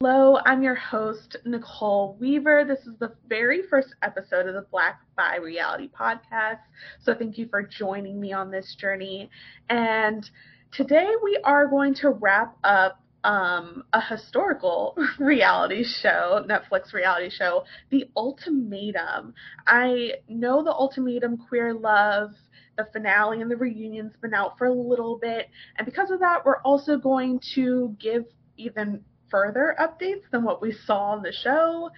Hello, I'm your host, Nicole Weaver. This is the very first episode of the Black Bi Reality Podcast. So, thank you for joining me on this journey. And today we are going to wrap up um, a historical reality show, Netflix reality show, The Ultimatum. I know The Ultimatum Queer Love the finale and the reunion's been out for a little bit. And because of that, we're also going to give even further updates than what we saw on the show.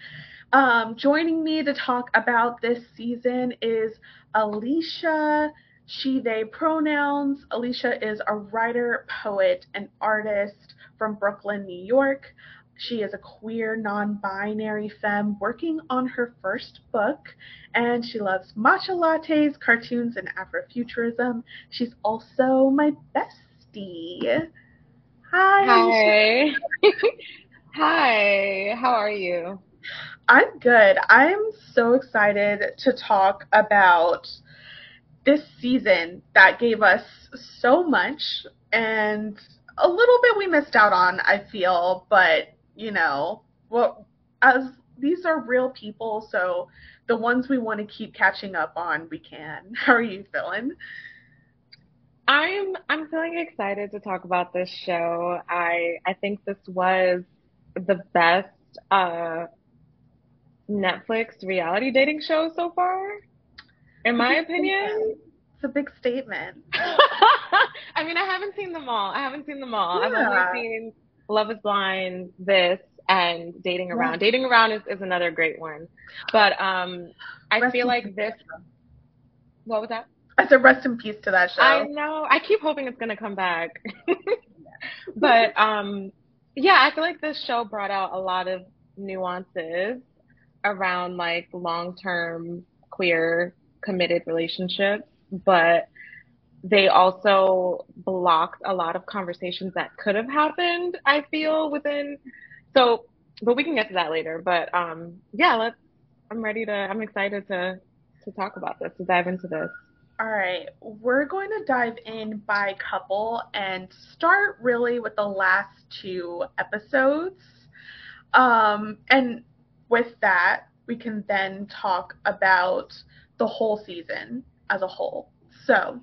Um, joining me to talk about this season is Alisha, she, they pronouns. Alisha is a writer, poet, and artist from Brooklyn, New York. She is a queer, non binary femme working on her first book, and she loves matcha lattes, cartoons, and Afrofuturism. She's also my bestie. Hi. Hi. Hi. How are you? I'm good. I'm so excited to talk about this season that gave us so much and a little bit we missed out on, I feel, but you know, well as these are real people, so the ones we want to keep catching up on, we can. How are you feeling? I'm I'm feeling excited to talk about this show. I I think this was the best uh, Netflix reality dating show so far, in my opinion. It's a big statement. I mean, I haven't seen them all. I haven't seen them all. Yeah. I've only seen Love Is Blind, this, and Dating Around. Yeah. Dating Around is, is another great one, but um, I Rest feel like this. What was that? I said rest in peace to that show. I know. I keep hoping it's gonna come back. but um yeah, I feel like this show brought out a lot of nuances around like long term queer committed relationships, but they also blocked a lot of conversations that could have happened, I feel, within so but we can get to that later. But um yeah, let's I'm ready to I'm excited to to talk about this, to dive into this. All right, we're going to dive in by couple and start really with the last two episodes. Um, and with that, we can then talk about the whole season as a whole. So,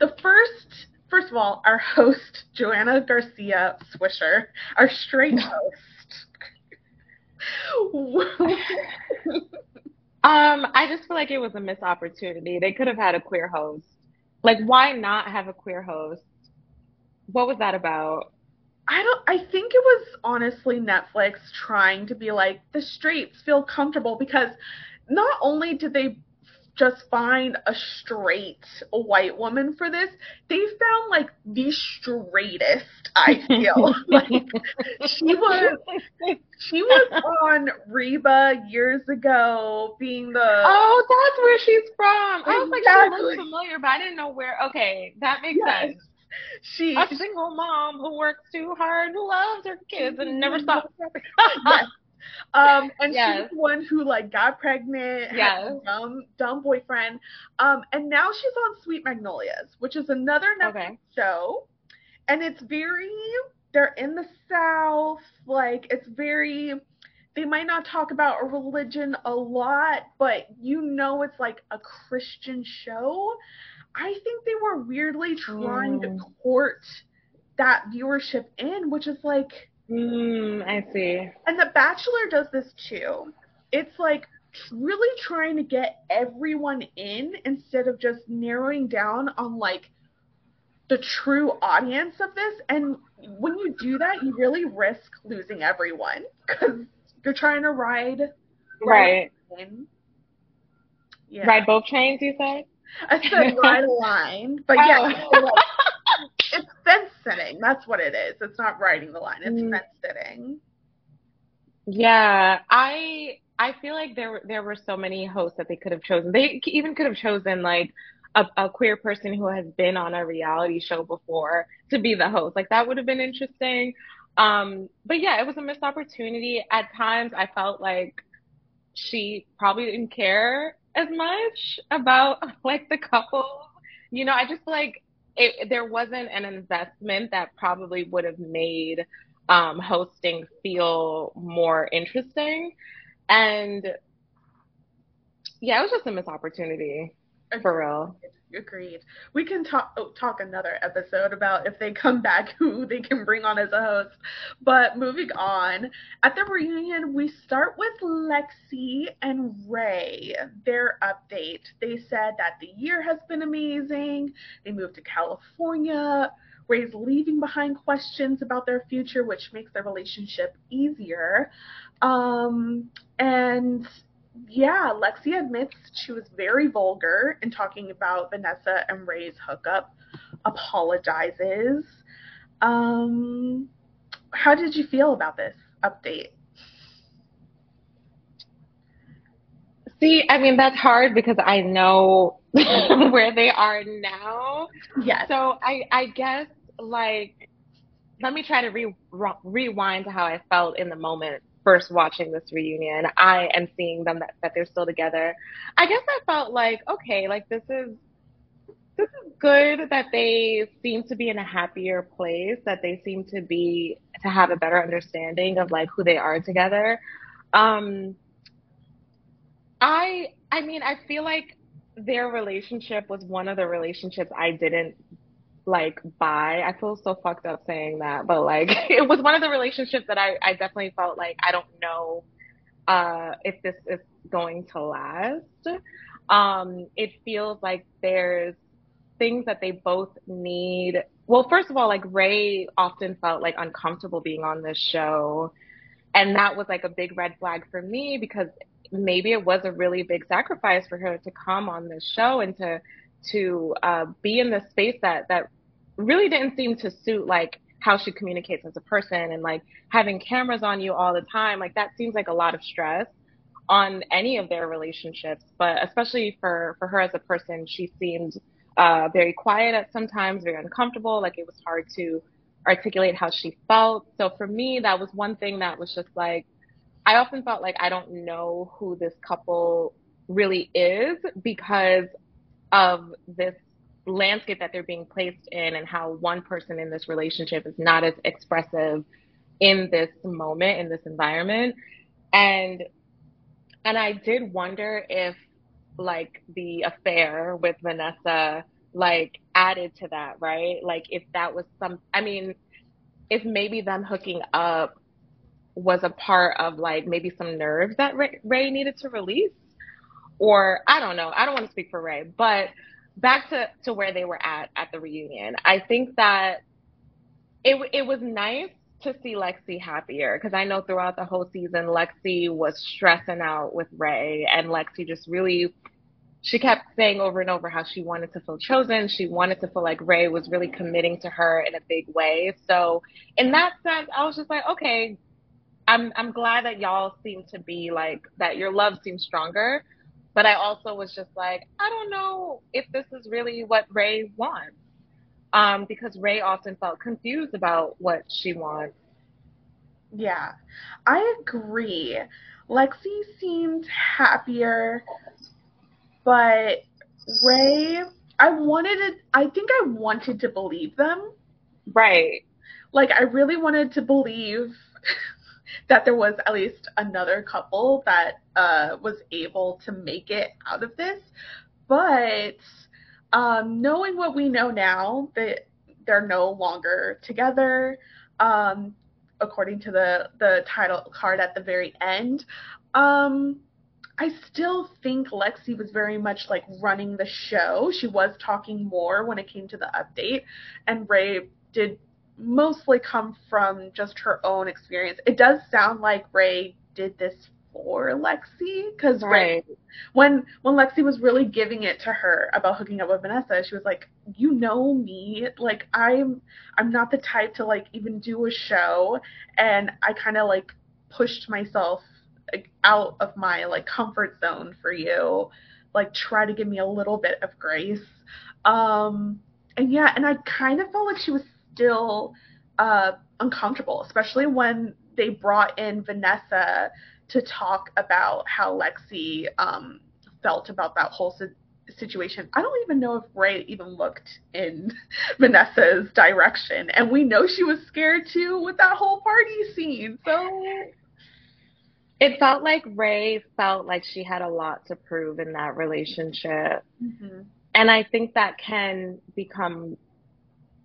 the first, first of all, our host, Joanna Garcia Swisher, our straight host. Um, I just feel like it was a missed opportunity. They could have had a queer host. Like, why not have a queer host? What was that about? I don't I think it was honestly Netflix trying to be like the straights feel comfortable because not only did they just find a straight white woman for this. They found like the straightest, I feel. like she was she was on Reba years ago being the Oh, that's where she's from. I was like she looks familiar, but I didn't know where okay, that makes yes. sense. She a single mom who works too hard, who loves her kids and never mm-hmm. stops. yes. Um, and yes. she's the one who like got pregnant, yes. had a dumb, dumb boyfriend. Um, and now she's on Sweet Magnolias, which is another Netflix okay. show. And it's very they're in the South, like it's very they might not talk about a religion a lot, but you know it's like a Christian show. I think they were weirdly trying mm. to court that viewership in, which is like Mm, I see. And The Bachelor does this too. It's like really trying to get everyone in instead of just narrowing down on like the true audience of this. And when you do that, you really risk losing everyone because you're trying to ride. Right. Yeah. Ride both trains, you said? I said ride a line, but yeah, oh. like, it's fence sitting. That's what it is. It's not riding the line. It's mm. fence sitting. Yeah, I I feel like there there were so many hosts that they could have chosen. They even could have chosen like a, a queer person who has been on a reality show before to be the host. Like that would have been interesting. Um, but yeah, it was a missed opportunity. At times, I felt like she probably didn't care as much about like the couple. You know, I just like it, there wasn't an investment that probably would have made um, hosting feel more interesting. And yeah, it was just a missed opportunity for real. Agreed. We can talk oh, talk another episode about if they come back, who they can bring on as a host. But moving on, at the reunion, we start with Lexi and Ray. Their update. They said that the year has been amazing. They moved to California. Ray's leaving behind questions about their future, which makes their relationship easier. Um, and yeah, Lexi admits she was very vulgar in talking about Vanessa and Ray's hookup, apologizes. Um, how did you feel about this update? See, I mean, that's hard because I know where they are now. Yes. So I, I guess, like, let me try to re- rewind to how I felt in the moment first watching this reunion, I am seeing them that, that they're still together. I guess I felt like, okay, like this is this is good that they seem to be in a happier place, that they seem to be to have a better understanding of like who they are together. Um I I mean, I feel like their relationship was one of the relationships I didn't like buy. I feel so fucked up saying that, but like it was one of the relationships that I, I definitely felt like I don't know uh if this is going to last. Um it feels like there's things that they both need. Well, first of all, like Ray often felt like uncomfortable being on this show. And that was like a big red flag for me because maybe it was a really big sacrifice for her to come on this show and to to uh, be in this space that that really didn't seem to suit like how she communicates as a person and like having cameras on you all the time like that seems like a lot of stress on any of their relationships. But especially for for her as a person she seemed uh, very quiet at sometimes very uncomfortable like it was hard to articulate how she felt. So for me that was one thing that was just like i often felt like i don't know who this couple really is because of this landscape that they're being placed in and how one person in this relationship is not as expressive in this moment in this environment and and I did wonder if like the affair with Vanessa like added to that, right? Like if that was some I mean if maybe them hooking up was a part of like maybe some nerves that Ray, Ray needed to release or I don't know. I don't want to speak for Ray, but back to, to where they were at at the reunion. I think that it it was nice to see Lexi happier because I know throughout the whole season Lexi was stressing out with Ray and Lexi just really she kept saying over and over how she wanted to feel chosen. She wanted to feel like Ray was really committing to her in a big way. So in that sense, I was just like, okay, I'm I'm glad that y'all seem to be like that your love seems stronger. But I also was just like, I don't know if this is really what Ray wants. Um, because Ray often felt confused about what she wants. Yeah, I agree. Lexi seemed happier, but Ray, I wanted it, I think I wanted to believe them. Right. Like, I really wanted to believe that there was at least another couple that uh, was able to make it out of this. But um, knowing what we know now, that they're no longer together, um, according to the the title card at the very end. Um, I still think Lexi was very much like running the show. She was talking more when it came to the update, and Ray did mostly come from just her own experience. It does sound like Ray did this for Lexi because right. when when Lexi was really giving it to her about hooking up with Vanessa, she was like, "You know me, like I'm I'm not the type to like even do a show," and I kind of like pushed myself like, out of my like comfort zone for you, like try to give me a little bit of grace. Um, and yeah, and I kind of felt like she was still uh, uncomfortable, especially when they brought in Vanessa to talk about how Lexi um, felt about that whole situation. I don't even know if Ray even looked in Vanessa's direction. And we know she was scared too with that whole party scene. So it felt like Ray felt like she had a lot to prove in that relationship. Mm-hmm. And I think that can become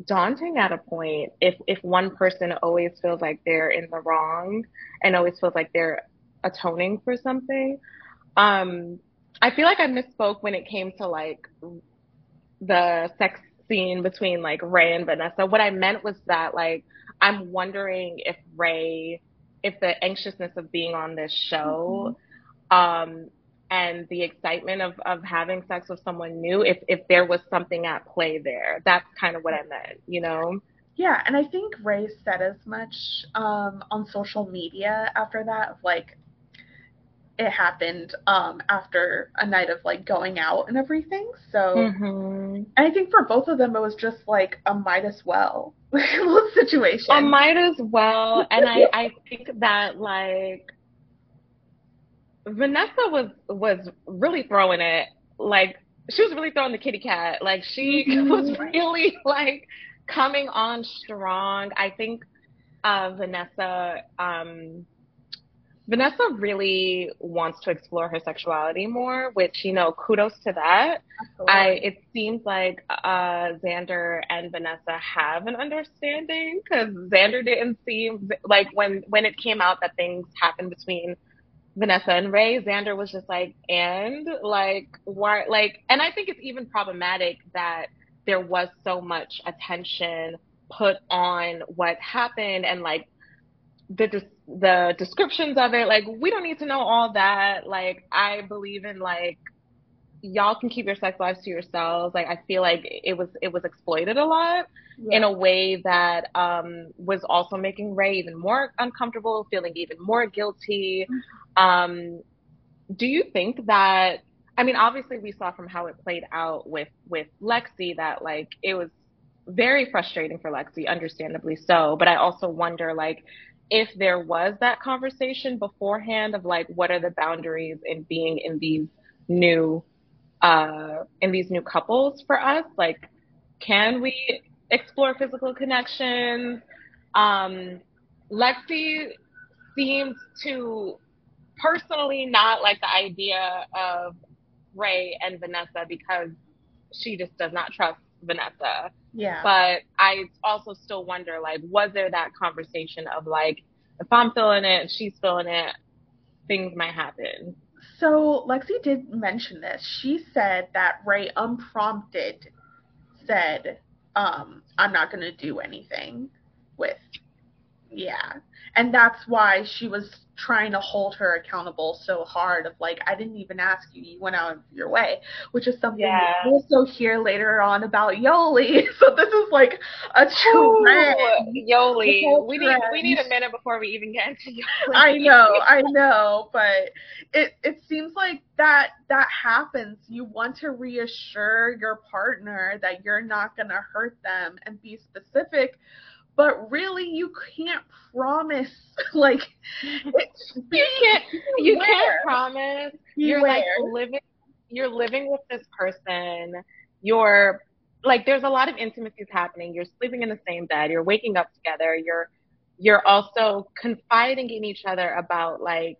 daunting at a point if if one person always feels like they're in the wrong and always feels like they're atoning for something. Um I feel like I misspoke when it came to like the sex scene between like Ray and Vanessa. What I meant was that like I'm wondering if Ray, if the anxiousness of being on this show, mm-hmm. um, and the excitement of, of having sex with someone new, if if there was something at play there. That's kind of what I meant, you know? Yeah, and I think Ray said as much um, on social media after that, of like it happened um, after a night of like going out and everything. So, mm-hmm. and I think for both of them, it was just like a might as well situation. A might as well, and I I think that like Vanessa was was really throwing it like she was really throwing the kitty cat. Like she mm-hmm. was really like coming on strong. I think uh, Vanessa. Um, Vanessa really wants to explore her sexuality more, which you know, kudos to that. Absolutely. I it seems like uh, Xander and Vanessa have an understanding because Xander didn't seem like when when it came out that things happened between Vanessa and Ray, Xander was just like, and? Like why like, and I think it's even problematic that there was so much attention put on what happened and like the the descriptions of it like we don't need to know all that. Like i believe in like y'all can keep your sex lives to yourselves like i feel like it was it was exploited a lot yeah. in a way that um was also making ray even more uncomfortable feeling even more guilty mm-hmm. um do you think that i mean obviously we saw from how it played out with with lexi that like it was very frustrating for lexi understandably so but i also wonder like if there was that conversation beforehand of like what are the boundaries in being in these new uh in these new couples for us like can we explore physical connections um lexi seems to personally not like the idea of ray and vanessa because she just does not trust vanessa yeah. But I also still wonder, like, was there that conversation of like, if I'm feeling it she's feeling it, things might happen. So Lexi did mention this. She said that Ray unprompted said, um, I'm not gonna do anything with yeah. And that's why she was trying to hold her accountable so hard of like i didn't even ask you you went out of your way which is something yeah. we'll also hear later on about yoli. So this is like a trend yoli we need we need a minute before we even get into yoli. I know i know but it it seems like that that happens. You want to reassure your partner that you're not going to hurt them and be specific but really you can't promise like you can't you can't promise. You're like living you're living with this person. You're like there's a lot of intimacies happening. You're sleeping in the same bed. You're waking up together. You're you're also confiding in each other about like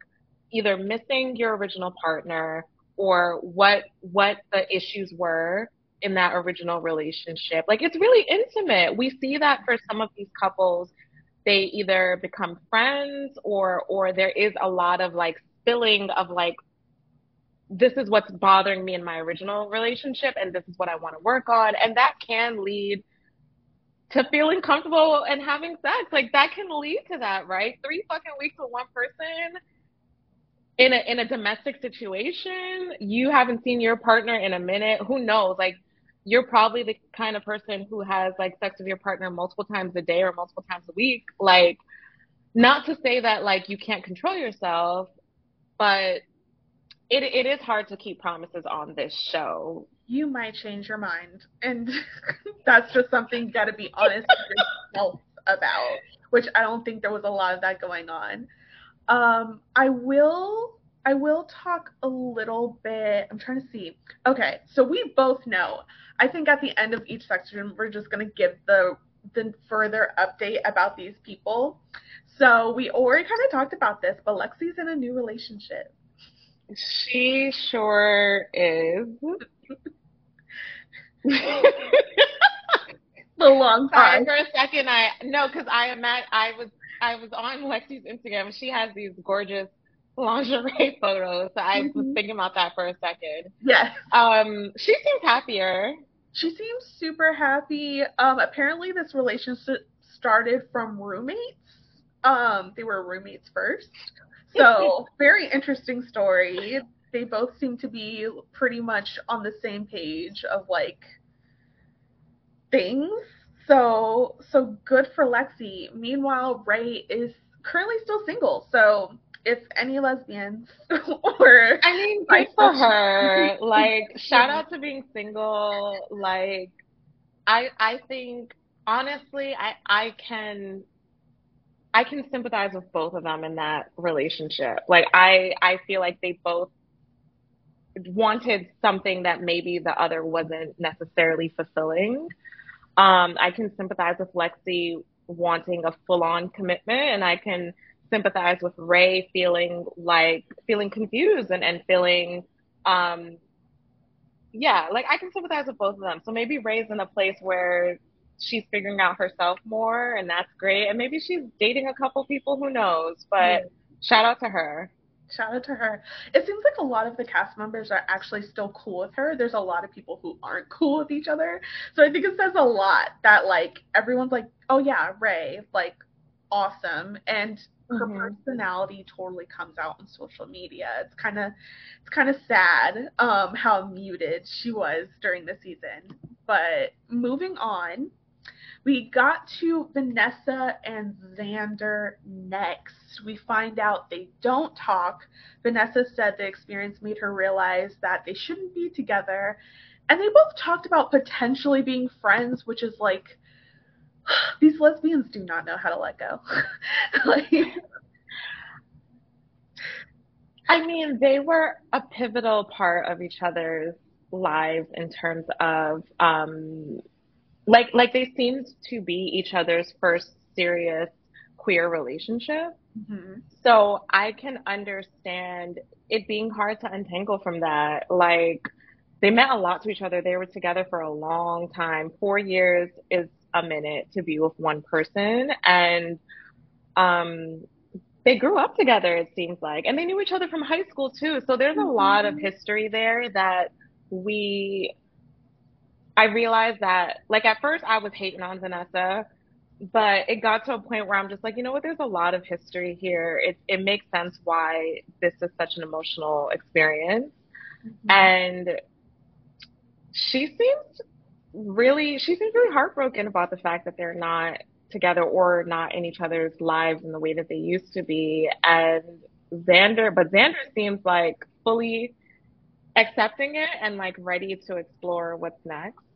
either missing your original partner or what what the issues were in that original relationship. Like it's really intimate. We see that for some of these couples, they either become friends or or there is a lot of like spilling of like this is what's bothering me in my original relationship and this is what I want to work on and that can lead to feeling comfortable and having sex. Like that can lead to that, right? 3 fucking weeks with one person in a in a domestic situation, you haven't seen your partner in a minute. Who knows? Like you're probably the kind of person who has like sex with your partner multiple times a day or multiple times a week. Like, not to say that like you can't control yourself, but it it is hard to keep promises on this show. You might change your mind, and that's just something you got to be honest with yourself about. Which I don't think there was a lot of that going on. Um, I will I will talk a little bit. I'm trying to see. Okay, so we both know. I think at the end of each section, we're just going to give the the further update about these people. So we already kind of talked about this, but Lexi's in a new relationship. She sure is. the long time. for a second, I no, because I am at, I was I was on Lexi's Instagram. She has these gorgeous lingerie photos. So I mm-hmm. was thinking about that for a second. Yes. Um, she seems happier. She seems super happy. Um, apparently this relationship started from roommates. Um, they were roommates first. So very interesting story. They both seem to be pretty much on the same page of like things. So so good for Lexi. Meanwhile, Ray is currently still single. So if any lesbians or I mean, good for her. like, shout out to being single. Like, I I think honestly, I I can I can sympathize with both of them in that relationship. Like, I I feel like they both wanted something that maybe the other wasn't necessarily fulfilling. Um, I can sympathize with Lexi wanting a full on commitment, and I can sympathize with Ray feeling like feeling confused and, and feeling um yeah, like I can sympathize with both of them. So maybe Ray's in a place where she's figuring out herself more and that's great. And maybe she's dating a couple people, who knows? But yeah. shout out to her. Shout out to her. It seems like a lot of the cast members are actually still cool with her. There's a lot of people who aren't cool with each other. So I think it says a lot that like everyone's like, "Oh yeah, Ray, like awesome." And her mm-hmm. personality totally comes out on social media. It's kind of it's kind of sad um how muted she was during the season. But moving on, we got to Vanessa and Xander next. We find out they don't talk. Vanessa said the experience made her realize that they shouldn't be together. And they both talked about potentially being friends, which is like these lesbians do not know how to let go. like, I mean, they were a pivotal part of each other's lives in terms of um, like like they seemed to be each other's first serious queer relationship. Mm-hmm. So I can understand it being hard to untangle from that. Like they meant a lot to each other. They were together for a long time. Four years is a minute to be with one person. And um, they grew up together, it seems like. And they knew each other from high school, too. So there's a mm-hmm. lot of history there that we. I realized that, like, at first I was hating on Vanessa, but it got to a point where I'm just like, you know what? There's a lot of history here. It it makes sense why this is such an emotional experience, mm-hmm. and she seems really she seems really heartbroken about the fact that they're not together or not in each other's lives in the way that they used to be. And Xander, but Xander seems like fully accepting it and like ready to explore what's next.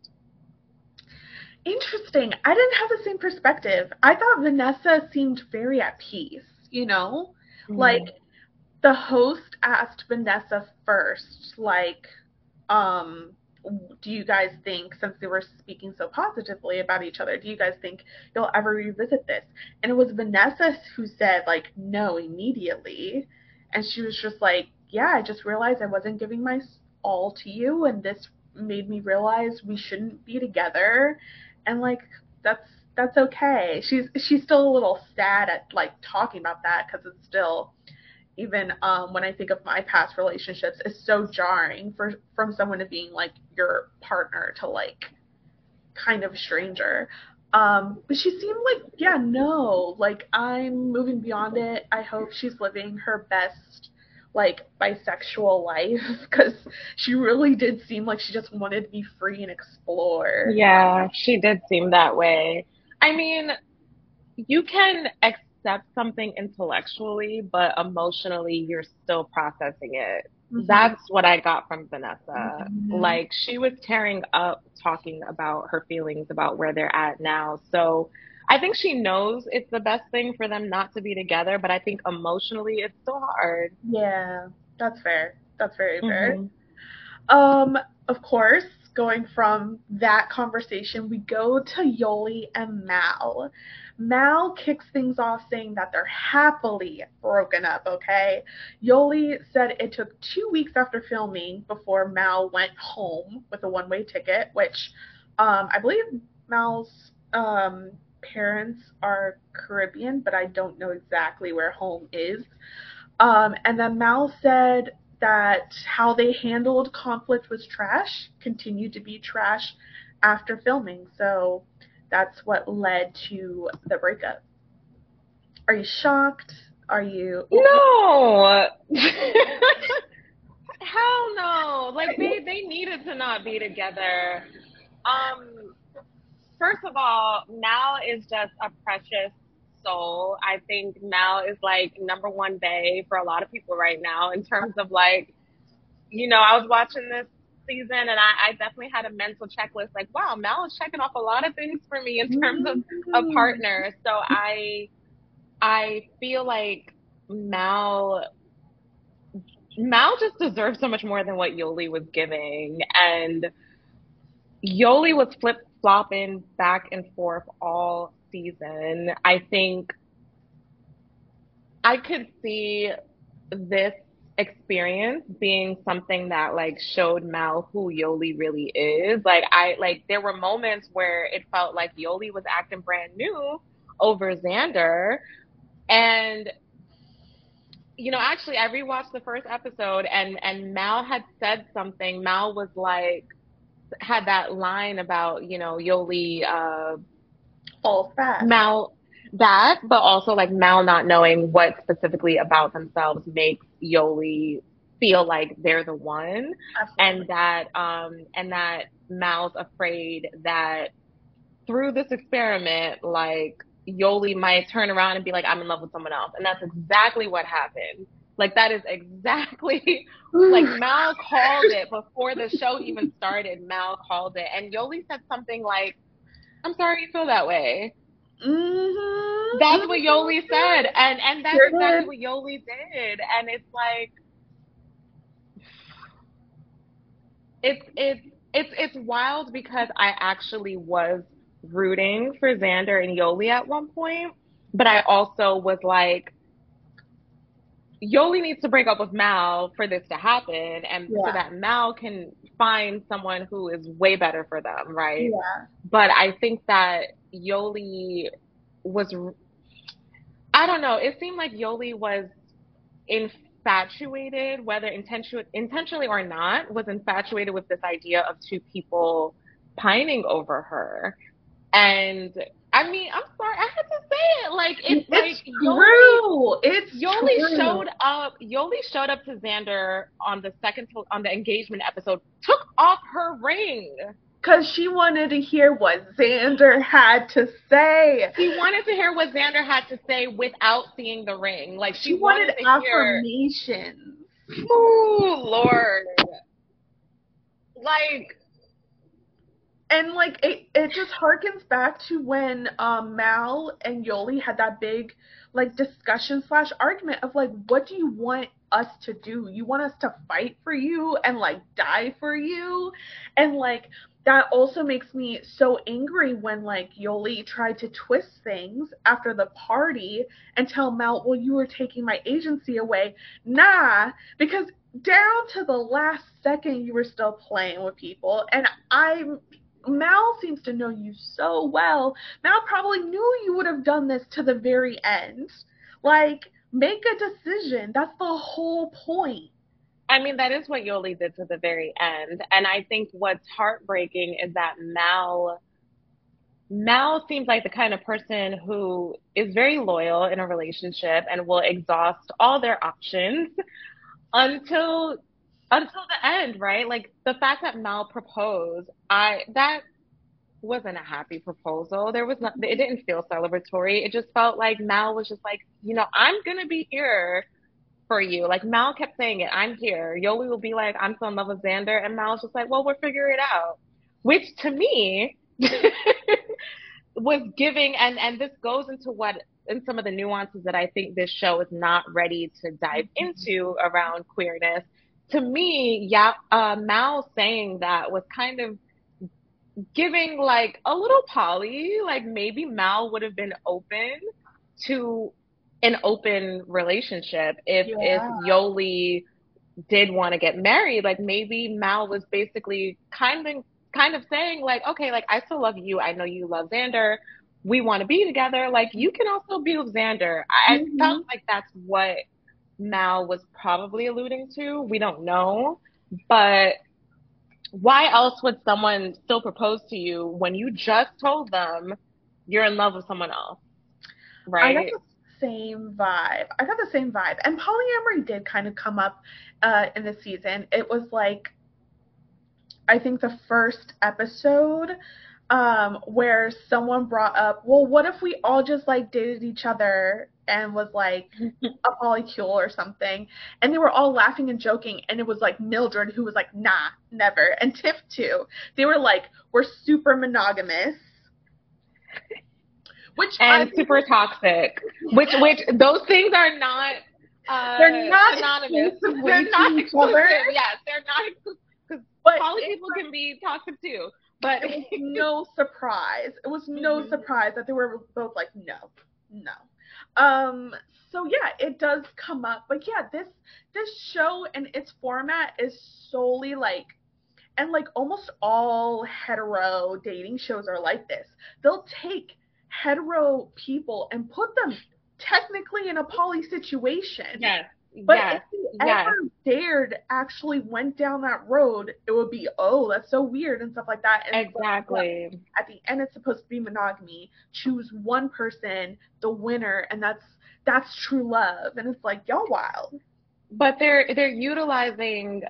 Interesting. I didn't have the same perspective. I thought Vanessa seemed very at peace, you know? Mm-hmm. Like the host asked Vanessa first, like, um, do you guys think, since they were speaking so positively about each other, do you guys think you'll ever revisit this? And it was Vanessa who said, like, no, immediately. And she was just like, yeah, I just realized I wasn't giving my all to you, and this made me realize we shouldn't be together. And like, that's that's okay. She's she's still a little sad at like talking about that because it's still even um, when I think of my past relationships, is so jarring for from someone to being like your partner to like kind of stranger. Um, but she seemed like, yeah, no, like I'm moving beyond it. I hope she's living her best like bisexual life because she really did seem like she just wanted to be free and explore. Yeah, she did seem that way. I mean, you can accept something intellectually, but emotionally you're still processing it. Mm-hmm. That's what I got from Vanessa. Mm-hmm. Like she was tearing up talking about her feelings about where they're at now. So I think she knows it's the best thing for them not to be together, but I think emotionally it's so hard. Yeah. That's fair. That's very fair. Mm-hmm. Um, of course, going from that conversation, we go to Yoli and Mal. Mal kicks things off saying that they're happily broken up, okay? Yoli said it took two weeks after filming before Mal went home with a one way ticket, which um, I believe Mal's um, parents are Caribbean, but I don't know exactly where home is. Um, and then Mal said that how they handled conflict was trash, continued to be trash after filming. So that's what led to the breakup. Are you shocked? Are you No. Hell no. Like they they needed to not be together. Um first of all, Mal is just a precious soul. I think Mal is like number one bay for a lot of people right now in terms of like, you know, I was watching this season and I, I definitely had a mental checklist like, wow, Mal is checking off a lot of things for me in terms of a mm-hmm. partner. So I I feel like Mal Mal just deserves so much more than what Yoli was giving. And Yoli was flip flopping back and forth all season. I think I could see this experience being something that like showed Mal who Yoli really is. Like I like there were moments where it felt like Yoli was acting brand new over Xander. And you know, actually I rewatched the first episode and and Mal had said something. Mal was like had that line about, you know, Yoli uh back. Mal that, but also like Mal not knowing what specifically about themselves makes Yoli feel like they're the one Absolutely. and that um and that Mal's afraid that through this experiment like Yoli might turn around and be like I'm in love with someone else and that's exactly what happened like that is exactly like Mal called it before the show even started. Mal called it. And Yoli said something like I'm sorry you feel that way. Mm-hmm. That's what Yoli said, and and that's exactly what Yoli did, and it's like it's it's it's it's wild because I actually was rooting for Xander and Yoli at one point, but I also was like, Yoli needs to break up with Mal for this to happen, and yeah. so that Mal can find someone who is way better for them, right? Yeah. But I think that Yoli was I don't know, it seemed like Yoli was infatuated, whether intention, intentionally or not, was infatuated with this idea of two people pining over her. And I mean, I'm sorry, I had to say it. Like it's, it's like true. Yoli, it's Yoli true. showed up. Yoli showed up to Xander on the second on the engagement episode, took off her ring because she wanted to hear what Xander had to say. She wanted to hear what Xander had to say without seeing the ring. Like she, she wanted, wanted affirmations. Hear... Oh Lord! Like, and like it, it just harkens back to when um, Mal and Yoli had that big like discussion slash argument of like, what do you want us to do? You want us to fight for you and like die for you, and like that also makes me so angry when like Yoli tried to twist things after the party and tell Mal, well, you were taking my agency away. Nah, because down to the last second you were still playing with people. And I Mal seems to know you so well. Mal probably knew you would have done this to the very end. Like, make a decision. That's the whole point. I mean, that is what Yoli did to the very end. And I think what's heartbreaking is that Mal Mal seems like the kind of person who is very loyal in a relationship and will exhaust all their options until until the end, right? Like the fact that Mal proposed, I that wasn't a happy proposal. There was not it didn't feel celebratory. It just felt like Mal was just like, you know, I'm gonna be here for you. Like Mal kept saying it, I'm here. Yoli will be like, I'm so in love with Xander. And Mal's just like, well, we'll figure it out. Which to me was giving, and, and this goes into what in some of the nuances that I think this show is not ready to dive into around queerness. To me, yeah, uh, Mal saying that was kind of giving like a little poly, like maybe Mal would have been open to an open relationship if yeah. if Yoli did want to get married. Like maybe Mal was basically kind of kind of saying like, okay, like I still love you. I know you love Xander. We want to be together. Like you can also be with Xander. I mm-hmm. felt like that's what Mal was probably alluding to. We don't know, but why else would someone still propose to you when you just told them you're in love with someone else? Right? I got the same vibe. I got the same vibe. And polyamory did kind of come up uh, in the season. It was like, I think the first episode um, where someone brought up, well, what if we all just like dated each other and was like a polycule or something. And they were all laughing and joking. And it was like Mildred who was like, nah, never. And Tiff too. They were like, we're super monogamous. Which and I, super toxic. Which which those things are not uh, they're not synonymous. They're not exclusive. Yes, they're not exclusive. But poly people like, can be toxic too. But it was no surprise. It was no mm-hmm. surprise that they were both like, no, no. Um, so yeah, it does come up, but yeah, this this show and its format is solely like and like almost all hetero dating shows are like this. They'll take hetero people and put them technically in a poly situation. Yes. But yes. if they yes. ever dared actually went down that road, it would be, oh, that's so weird and stuff like that. And exactly. Like, at the end, it's supposed to be monogamy. Choose one person, the winner, and that's that's true love. And it's like, y'all wild. But they're they're utilizing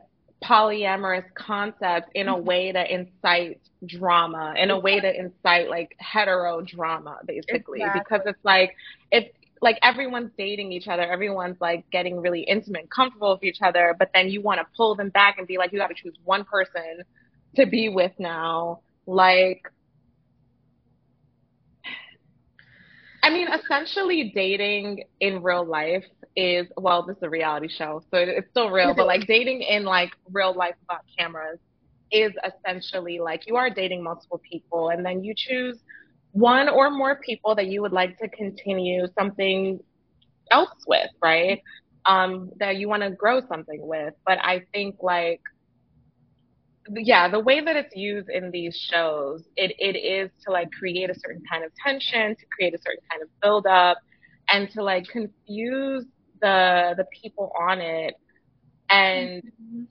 polyamorous concept in a mm-hmm. way to incite drama, in a way to incite like hetero drama, basically, exactly. because it's like it's like everyone's dating each other, everyone's like getting really intimate, and comfortable with each other, but then you want to pull them back and be like, you got to choose one person to be with now. Like, I mean, essentially, dating in real life is well, this is a reality show, so it's still real, but like dating in like real life without cameras is essentially like you are dating multiple people, and then you choose one or more people that you would like to continue something else with, right? Um, that you want to grow something with. But I think like yeah, the way that it's used in these shows, it, it is to like create a certain kind of tension, to create a certain kind of build up, and to like confuse the the people on it, and mm-hmm.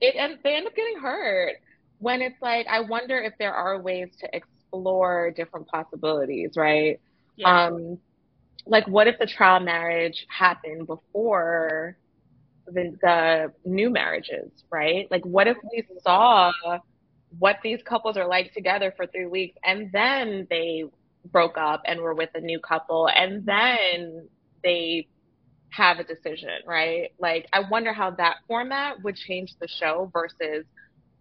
it and they end up getting hurt when it's like I wonder if there are ways to explore different possibilities, right? Yeah. Um, like, what if the trial marriage happened before the, the new marriages, right? Like, what if we saw what these couples are like together for three weeks and then they broke up and were with a new couple and then they have a decision, right? Like, I wonder how that format would change the show versus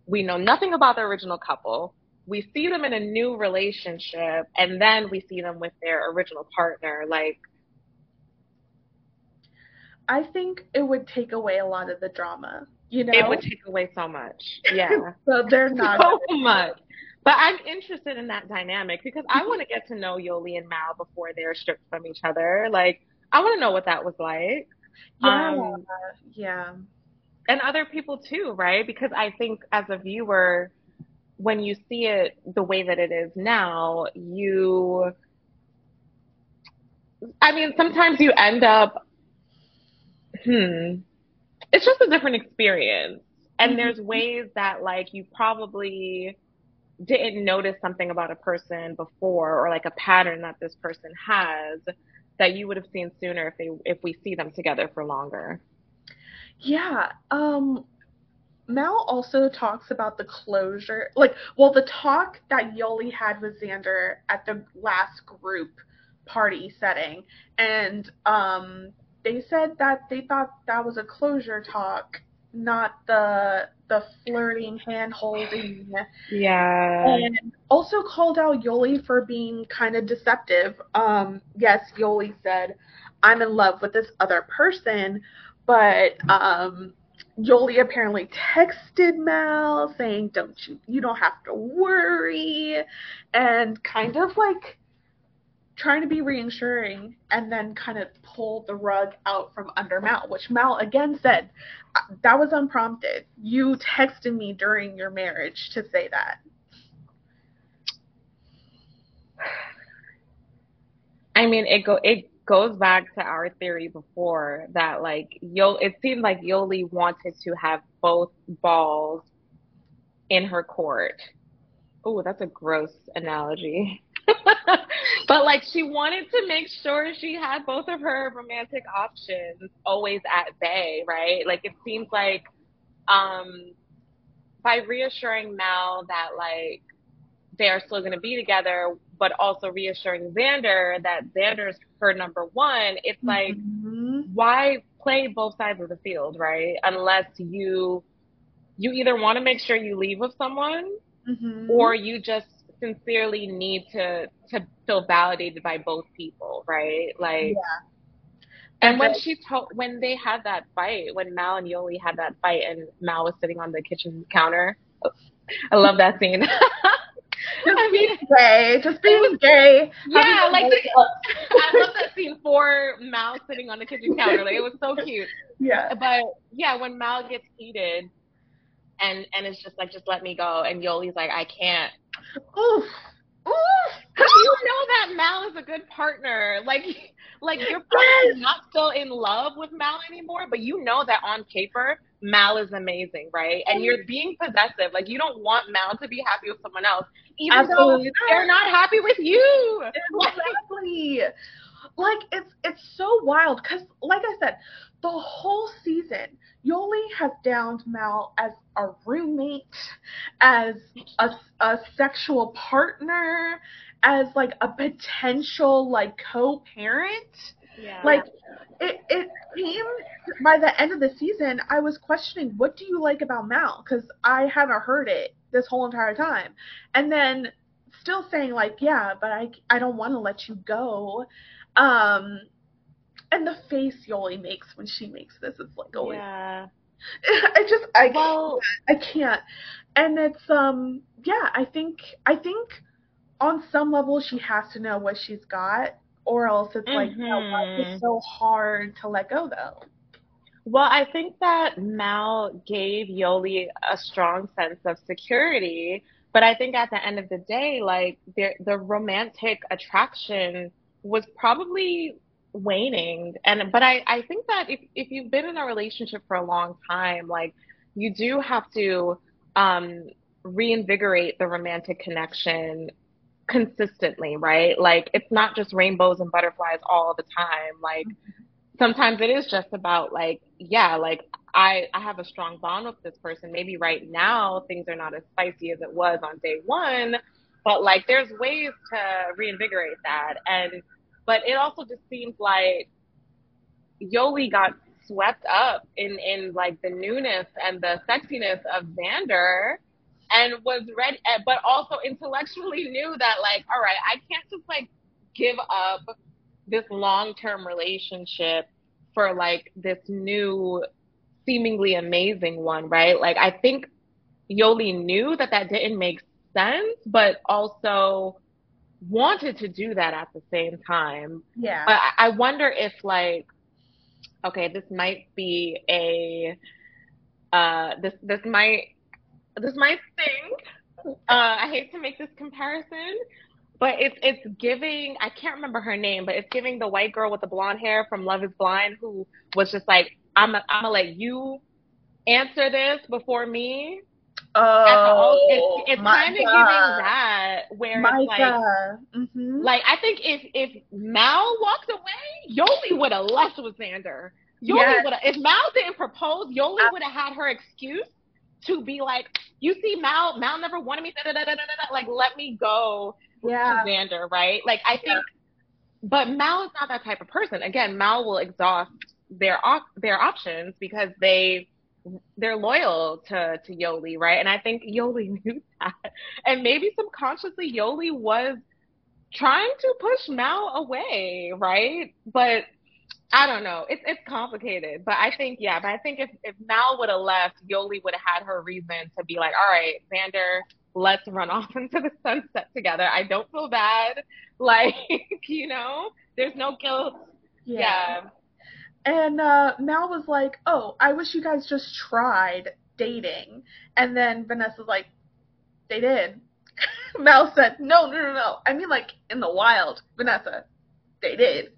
we know nothing about the original couple we see them in a new relationship and then we see them with their original partner like I think it would take away a lot of the drama. You know, it would take away so much. Yeah, so they're not so much. But I'm interested in that dynamic because I want to get to know Yoli and Mal before they're stripped from each other. Like, I want to know what that was like. Yeah, um, yeah. And other people too, right? Because I think as a viewer, when you see it the way that it is now, you, I mean, sometimes you end up, hmm, it's just a different experience. And mm-hmm. there's ways that, like, you probably didn't notice something about a person before or like a pattern that this person has that you would have seen sooner if they if we see them together for longer. Yeah. Um Mal also talks about the closure, like, well, the talk that Yoli had with Xander at the last group party setting, and um, they said that they thought that was a closure talk, not the the flirting, hand holding. Yeah. And also called out Yoli for being kind of deceptive. Um, yes, Yoli said, I'm in love with this other person, but um, Yoli apparently texted Mal saying, Don't you you don't have to worry and kind of like trying to be reassuring and then kind of pulled the rug out from under Mal, which Mal again said uh, that was unprompted. You texted me during your marriage to say that. I mean, it go it goes back to our theory before that like Yo it seemed like Yoli wanted to have both balls in her court. Oh, that's a gross analogy. but like she wanted to make sure she had both of her romantic options always at bay, right? Like it seems like um by reassuring Mal that like they are still going to be together, but also reassuring Xander that Xander's her number one, it's like, mm-hmm. why play both sides of the field, right? Unless you you either want to make sure you leave with someone, mm-hmm. or you just sincerely need to to feel validated by both people, right? Like. Yeah. And when she told, when they had that fight, when Mal and Yoli had that fight, and Mal was sitting on the kitchen counter, I love that scene. I mean, gay, just being gay. Yeah, like I love that scene for Mal sitting on the kitchen counter. Like it was so cute. Yeah. But yeah, when Mal gets heated, and and it's just like, just let me go, and Yoli's like, I can't. Oof. Oof. you know that Mal is a good partner. Like, like you're probably not still in love with Mal anymore, but you know that on paper, Mal is amazing, right? And you're being possessive. Like you don't want Mal to be happy with someone else, even Absolutely though they're not happy with you. Exactly. like it's it's so wild because, like I said, the whole season, Yoli has downed Mal as a roommate, as a, a sexual partner, as like a potential like co-parent. Yeah. Like it, it came by the end of the season, I was questioning what do you like about Mal because I haven't heard it this whole entire time, and then still saying like yeah, but I I don't want to let you go. Um, and the face Yoli makes when she makes this, it's like always. Yeah. I just I well, can't, I can't, and it's um yeah I think I think on some level she has to know what she's got or else it's like mm-hmm. you know, it's so hard to let go though. Well, I think that Mal gave Yoli a strong sense of security, but I think at the end of the day, like the the romantic attraction was probably waning. And but I I think that if if you've been in a relationship for a long time, like you do have to um reinvigorate the romantic connection consistently, right? Like it's not just rainbows and butterflies all the time. Like sometimes it is just about like, yeah, like I I have a strong bond with this person. Maybe right now things are not as spicy as it was on day 1, but like there's ways to reinvigorate that. And but it also just seems like Yoli got swept up in in like the newness and the sexiness of Xander and was ready, eh, but also intellectually knew that like, all right, I can't just like give up this long term relationship for like this new, seemingly amazing one, right? Like, I think Yoli knew that that didn't make sense, but also wanted to do that at the same time. Yeah. But I wonder if like, okay, this might be a, uh, this this might this might sting. Uh, I hate to make this comparison, but it's it's giving. I can't remember her name, but it's giving the white girl with the blonde hair from Love Is Blind, who was just like, "I'm a, I'm gonna let you answer this before me." Oh, it's, it's kind of giving that where my it's like, mm-hmm. like I think if if Mal walked away, Yoli would have left with Xander. Yoli yes. would have. If Mal didn't propose, Yoli would have had her excuse to be like, you see, Mal, Mal never wanted me. Da, da, da, like, let me go yeah. to Xander, right? Like, I think, yeah. but Mal is not that type of person. Again, Mal will exhaust their op- their options because they they're loyal to to Yoli, right? And I think Yoli knew that, and maybe subconsciously Yoli was trying to push Mal away, right? But I don't know. It's it's complicated, but I think yeah. But I think if if Mal would have left, Yoli would have had her reason to be like, all right, Xander, let's run off into the sunset together. I don't feel bad. Like you know, there's no guilt. Yeah. yeah. And uh, Mal was like, oh, I wish you guys just tried dating. And then Vanessa's like, they did. Mal said, no, no, no, no. I mean, like in the wild, Vanessa, they did.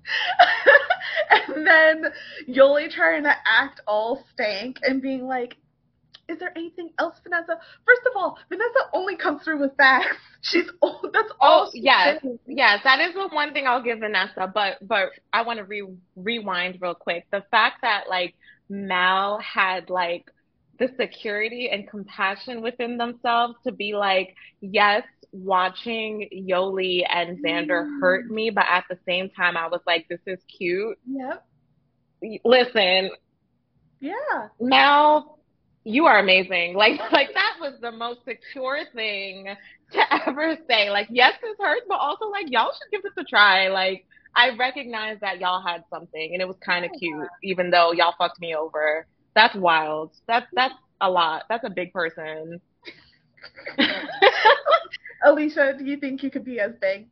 and then Yoli trying to act all stank and being like, is there anything else, Vanessa? First of all, Vanessa only comes through with facts. She's old. That's all. Oh, yes, did. yes, that is the one thing I'll give Vanessa. But but I want to re- rewind real quick. The fact that like Mal had like the security and compassion within themselves to be like, yes, watching Yoli and Xander mm. hurt me, but at the same time, I was like, this is cute. Yep. Listen. Yeah. Mal, you are amazing. Like, like that was the most secure thing to ever say. Like, yes, this hurts, but also like, y'all should give this a try. Like, I recognize that y'all had something and it was kind of oh, cute, even though y'all fucked me over. That's wild. That's, that's a lot. That's a big person. Alisha, do you think you could be as big?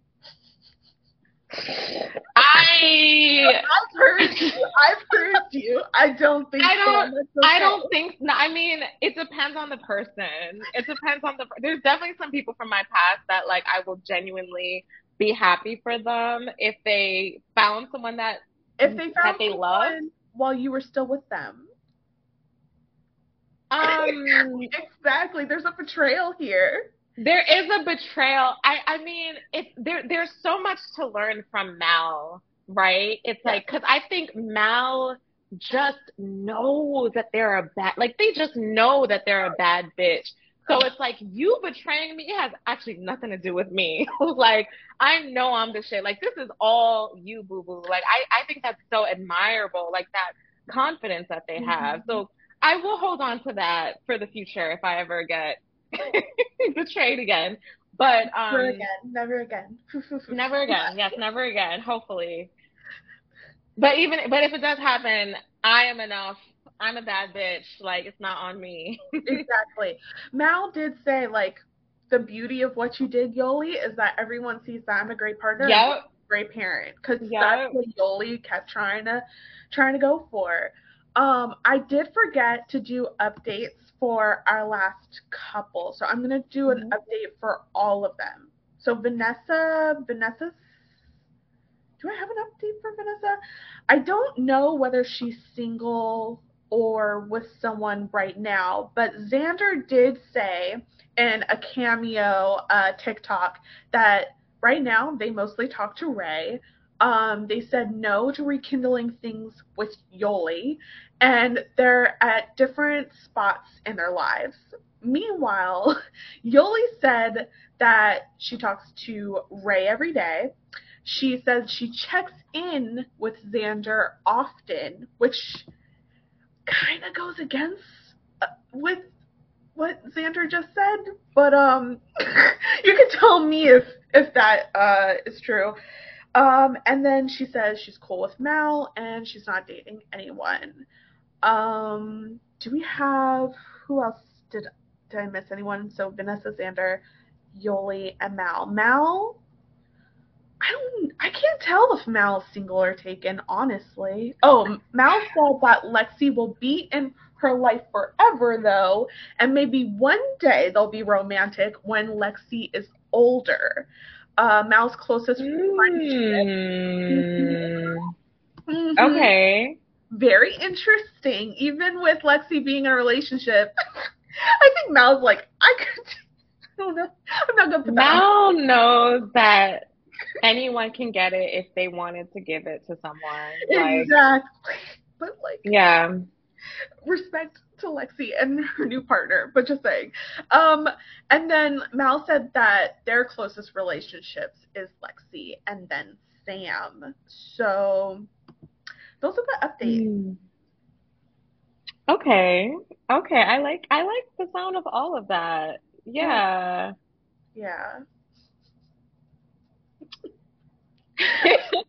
I I've heard you. I've heard you. I don't think I don't. So. Okay. I don't think. I mean, it depends on the person. It depends on the. There's definitely some people from my past that like I will genuinely be happy for them if they found someone that if they found that they love while you were still with them. Um, exactly. There's a betrayal here. There is a betrayal. I I mean, it's there. There's so much to learn from Mal, right? It's like because I think Mal just knows that they're a bad. Like they just know that they're a bad bitch. So it's like you betraying me. It has actually nothing to do with me. like I know I'm the shit. Like this is all you, boo boo. Like I I think that's so admirable. Like that confidence that they have. Mm-hmm. So I will hold on to that for the future if I ever get betrayed again. But um, never again, never again, never again. Yes, never again. Hopefully. But even but if it does happen, I am enough. I'm a bad bitch. Like it's not on me. exactly. Mal did say like the beauty of what you did, Yoli, is that everyone sees that I'm a great partner. Yep. Great parent, because yep. that's what Yoli kept trying to trying to go for. Um, I did forget to do updates for our last couple. So I'm going to do an mm-hmm. update for all of them. So Vanessa, Vanessa, do I have an update for Vanessa? I don't know whether she's single or with someone right now, but Xander did say in a cameo uh, TikTok that right now they mostly talk to Rae. Um, they said no to rekindling things with Yoli, and they're at different spots in their lives. Meanwhile, Yoli said that she talks to Rae every day. She says she checks in with Xander often, which kind of goes against uh, with what Xander just said, but um, you can tell me if if that uh, is true. Um, and then she says she's cool with Mal and she's not dating anyone. Um, do we have who else did did I miss anyone? So Vanessa Xander, Yoli, and Mal. Mal, I don't, I can't tell if Mal's single or taken, honestly. Oh, Mal said that Lexi will be in her life forever, though, and maybe one day they'll be romantic when Lexi is older. Uh, Mal's closest mm. friendship. Mm-hmm. Okay very interesting. Even with Lexi being in a relationship, I think Mal's like, I could. I don't know. I'm not gonna put Mal knows that anyone can get it if they wanted to give it to someone. Like, exactly. But like, yeah. Respect to Lexi and her new partner, but just saying. Um, and then Mal said that their closest relationships is Lexi and then Sam. So those are the updates. Mm. Okay. Okay. I like I like the sound of all of that. Yeah. Yeah.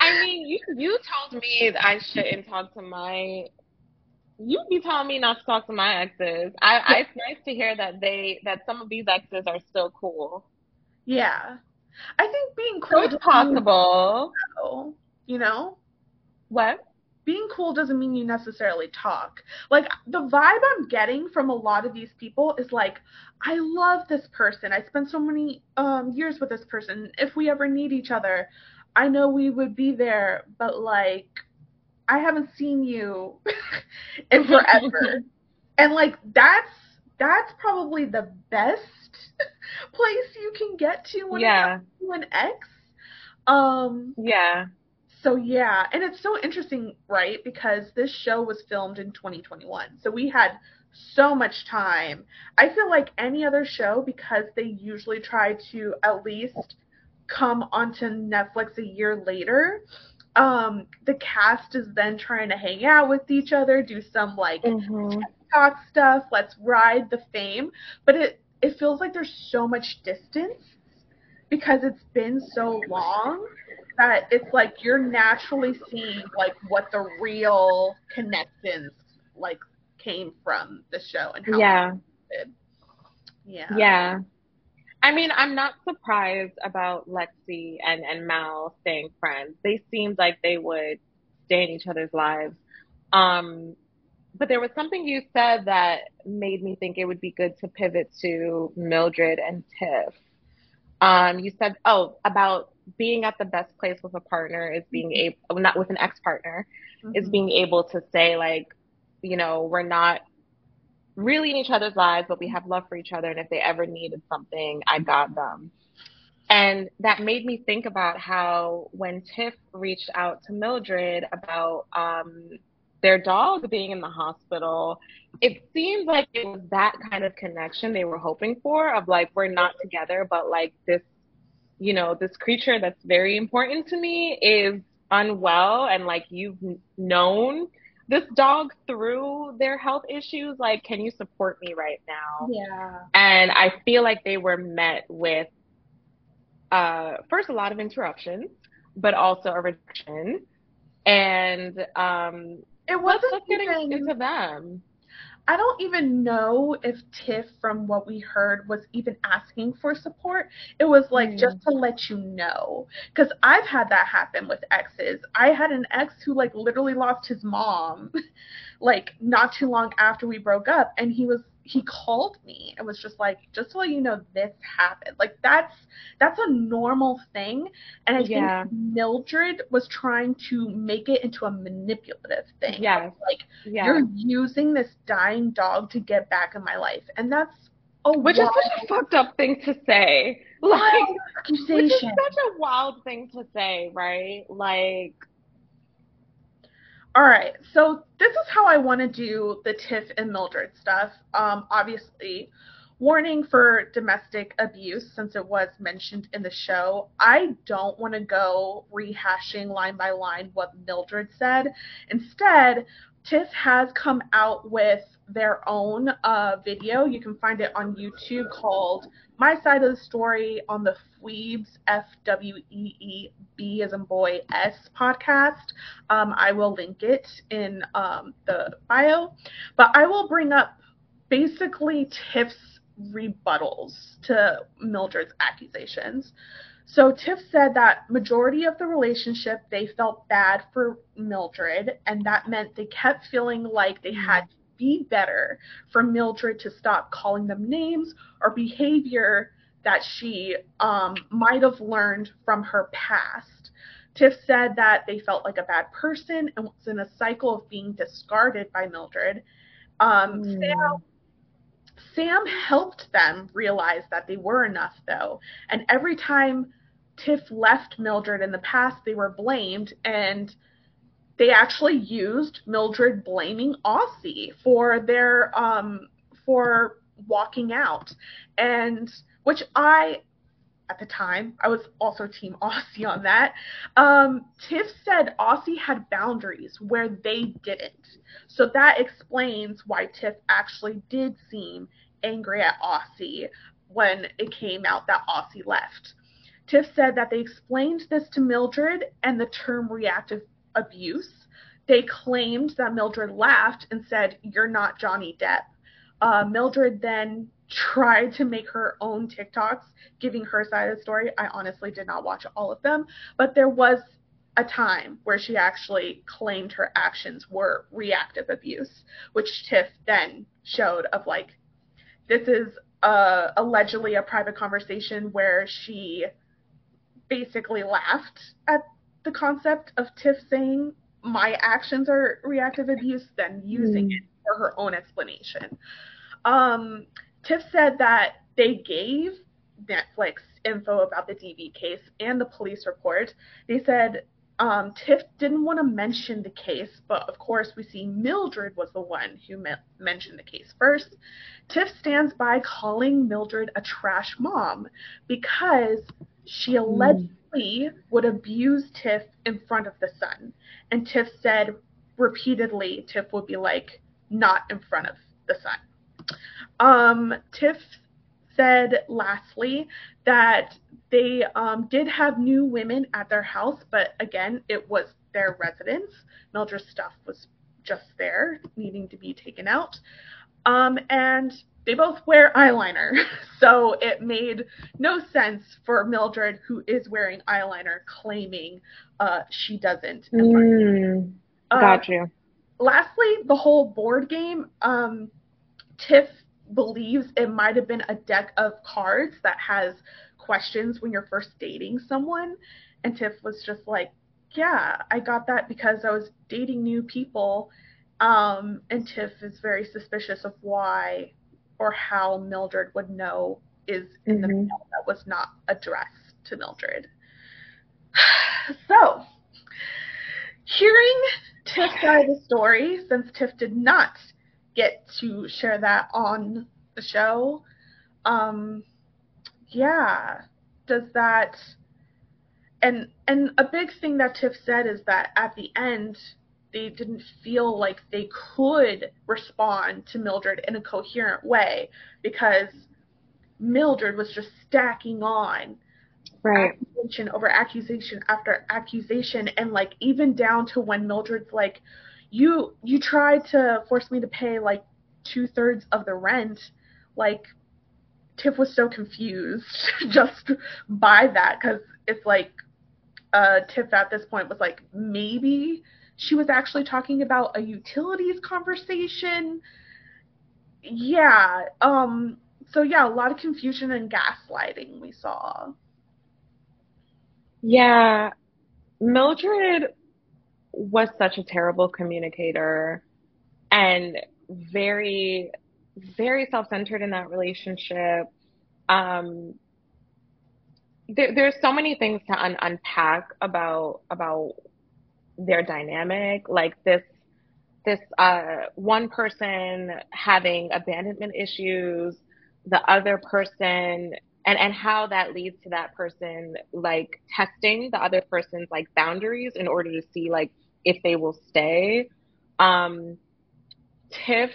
I mean, you you told me that I shouldn't talk to my. You be telling me not to talk to my exes. I, I it's nice to hear that they that some of these exes are still cool. Yeah. I think being So cool mean possible. you know? What? Being cool doesn't mean you necessarily talk. Like the vibe I'm getting from a lot of these people is like, I love this person. I spent so many um years with this person. If we ever need each other, I know we would be there, but like I haven't seen you in forever. and like that's that's probably the best place you can get to when Yeah. to an ex. Um Yeah. so yeah, and it's so interesting, right? Because this show was filmed in 2021. So we had so much time. I feel like any other show because they usually try to at least come onto Netflix a year later. Um the cast is then trying to hang out with each other, do some like hmm talk stuff, let's ride the fame, but it it feels like there's so much distance because it's been so long that it's like you're naturally seeing like what the real connections like came from the show and how Yeah. Yeah. Yeah. I mean, I'm not surprised about Lexi and, and Mal staying friends. They seemed like they would stay in each other's lives. Um, but there was something you said that made me think it would be good to pivot to Mildred and Tiff. Um, you said, oh, about being at the best place with a partner is being able, not with an ex-partner, is Mhm. being able to say like, you know, we're not really in each other's lives, but we have love for each other. And if they ever needed something, I got them. And that made me think about how when Tiff reached out to Mildred about um, their dog being in the hospital, it seemed like it was that kind of connection they were hoping for of like, we're not together, but like this, you know, this creature that's very important to me is unwell and like you've known this dog through their health issues. Like, can you support me right now? Yeah. And I feel like they were met with uh, first a lot of interruptions, but also a rejection. And um, It wasn't let's even into them. I don't even know if Tiff, from what we heard, was even asking for support. It was like Hmm. just to let you know. Because I've had that happen with exes. I had an ex who, like, literally lost his mom, like, not too long after we broke up. And he was, he called me and was just like, just to let you know this happened. Like, that's, that's a normal thing. And I Yeah. think Mildred was trying to make it into a manipulative thing. Yeah, Like, Yeah. you're using this dying dog to get back in my life, and that's a Which is such a fucked up thing to say. Like, wild which is such a wild thing to say, right? Like, All right, so this is how I want to do the Tiff and Mildred stuff. Um, obviously, warning for domestic abuse since it was mentioned in the show. I don't want to go rehashing line by line what Mildred said. Instead, Tiff has come out with their own uh, video. You can find it on YouTube called My Side of the Story on the Fweebs, F W E E B as in boy S podcast. Um, I will link it in um, the bio. But I will bring up basically Tiff's rebuttals to Mildred's accusations. So Tiff said that majority of the relationship they felt bad for Mildred, and that meant they kept feeling like they had to be better for Mildred to stop calling them names or behavior that she um, might have learned from her past. Tiff said that they felt like a bad person and was in a cycle of being discarded by Mildred. Um, Hmm. Sam Sam helped them realize that they were enough, though. And every time Tiff left Mildred in the past, they were blamed, and they actually used Mildred blaming Aussie for their um for walking out, and which I at the time. I was also Team Aussie on that. Um, Tiff said Aussie had boundaries where they didn't. So that explains why Tiff actually did seem angry at Aussie when it came out that Aussie left. Tiff said that they explained this to Mildred and the term reactive abuse. They claimed that Mildred laughed and said, You're not Johnny Depp. Uh, Mildred then tried to make her own TikToks giving her side of the story. I honestly did not watch all of them, but there was a time where she actually claimed her actions were reactive abuse, which Tiff then showed of like, this is uh, allegedly a private conversation where she basically laughed at the concept of Tiff saying my actions are reactive abuse, then using mm. it for her own explanation. Um, Tiff said that they gave Netflix info about the DV case and the police report. They said um, Tiff didn't want to mention the case, but of course, we see Mildred was the one who me- mentioned the case first. Tiff stands by calling Mildred a trash mom because she hmm. allegedly mm. would abuse Tiff in front of the son. And Tiff said repeatedly, Tiff would be like, not in front of the son. Um, Tiff said lastly that they um, did have new women at their house, but again, it was their residence. Mildred's stuff was just there, needing to be taken out. Um, and they both wear eyeliner, so it made no sense for Mildred, who is wearing eyeliner, claiming uh, she doesn't. Mm, got uh, you. Lastly, the whole board game. Um, Tiff believes it might have been a deck of cards that has questions when you're first dating someone. And Tiff was just like, yeah, I got that because I was dating new people. Um, and Tiff is very suspicious of why or how Mildred would know is in mm-hmm. the mail that was not addressed to Mildred. So, hearing Tiff's side of the story, since Tiff did not get to share that on the show. Um, yeah, does that and and a big thing that Tiff said is that at the end they didn't feel like they could respond to Mildred in a coherent way because Mildred was just stacking on right. accusation over accusation after accusation and like even down to when Mildred's like you you tried to force me to pay like two thirds of the rent. Like Tiff was so confused just by that because it's like uh, Tiff at this point was like maybe she was actually talking about a utilities conversation. Yeah. Um. So yeah, a lot of confusion and gaslighting we saw. Yeah, Mildred was such a terrible communicator and very very self-centered in that relationship um, there, there's so many things to un- unpack about about their dynamic like this this uh, one person having abandonment issues the other person and and how that leads to that person like testing the other person's like boundaries in order to see like if they will stay. Um, Tiff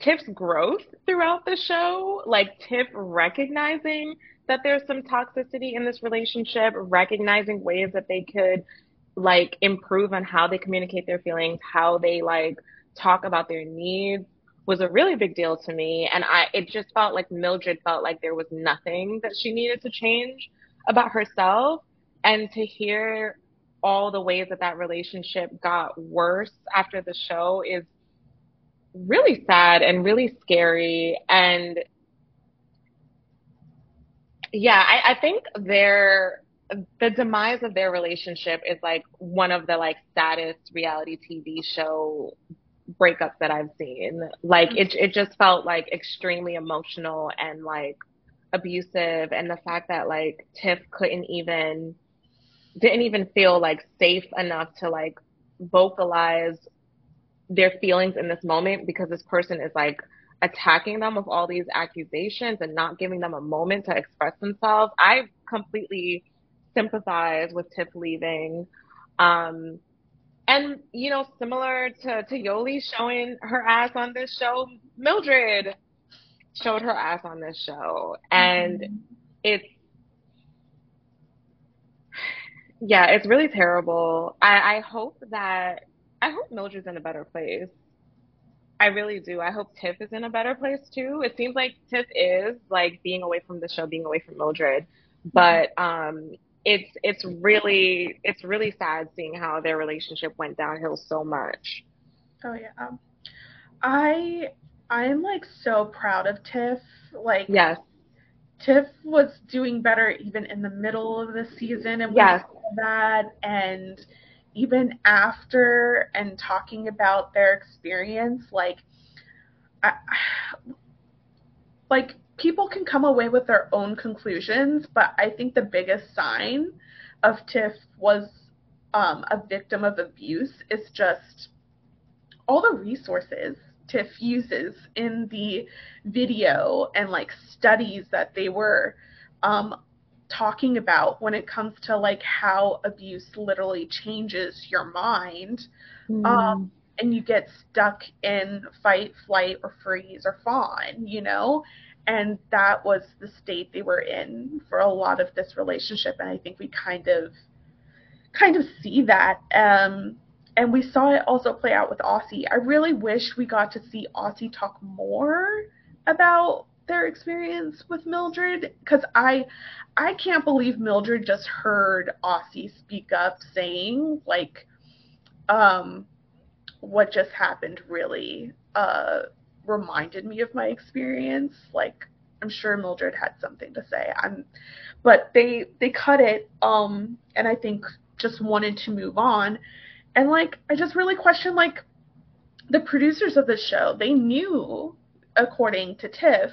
Tiff's growth throughout the show, like Tiff recognizing that there's some toxicity in this relationship, recognizing ways that they could like improve on how they communicate their feelings, how they like talk about their needs was a really big deal to me. And I, it just felt like Mildred felt like there was nothing that she needed to change about herself. And to hear all the ways that that relationship got worse after the show is really sad and really scary. And yeah, I, I think their the demise of their relationship is like one of the like saddest reality TV show breakups that I've seen. Like it it just felt like extremely emotional and like abusive and the fact that like Tiff couldn't even didn't even feel like safe enough to like vocalize their feelings in this moment because this person is like attacking them with all these accusations and not giving them a moment to express themselves. I completely sympathize with Tiff leaving. Um, and you know, similar to to Yoli showing her ass on this show, Mildred showed her ass on this show, and mm-hmm. it's yeah, it's really terrible. I, I hope that I hope Mildred's in a better place. I really do. I hope Tiff is in a better place too. It seems like Tiff is like being away from the show, being away from Mildred, but um, it's it's really it's really sad seeing how their relationship went downhill so much. Oh yeah, um, I I'm like so proud of Tiff. Like yes, Tiff was doing better even in the middle of the season, and yes. that and even after and talking about their experience, like, I, like people can come away with their own conclusions, but I think the biggest sign of Tiff was um, a victim of abuse is just all the resources Tiff uses in the video and like studies that they were um, talking about when it comes to like how abuse literally changes your mind mm. um, and you get stuck in fight flight or freeze or fawn you know and that was the state they were in for a lot of this relationship and i think we kind of kind of see that. Um, and we saw it also play out with aussie. I really wish we got to see aussie talk more about their experience with Mildred because I I can't believe Mildred just heard Aussie speak up saying like um what just happened really uh reminded me of my experience like I'm sure Mildred had something to say I'm but they they cut it um and I think just wanted to move on and like I just really question like the producers of the show they knew according to Tiff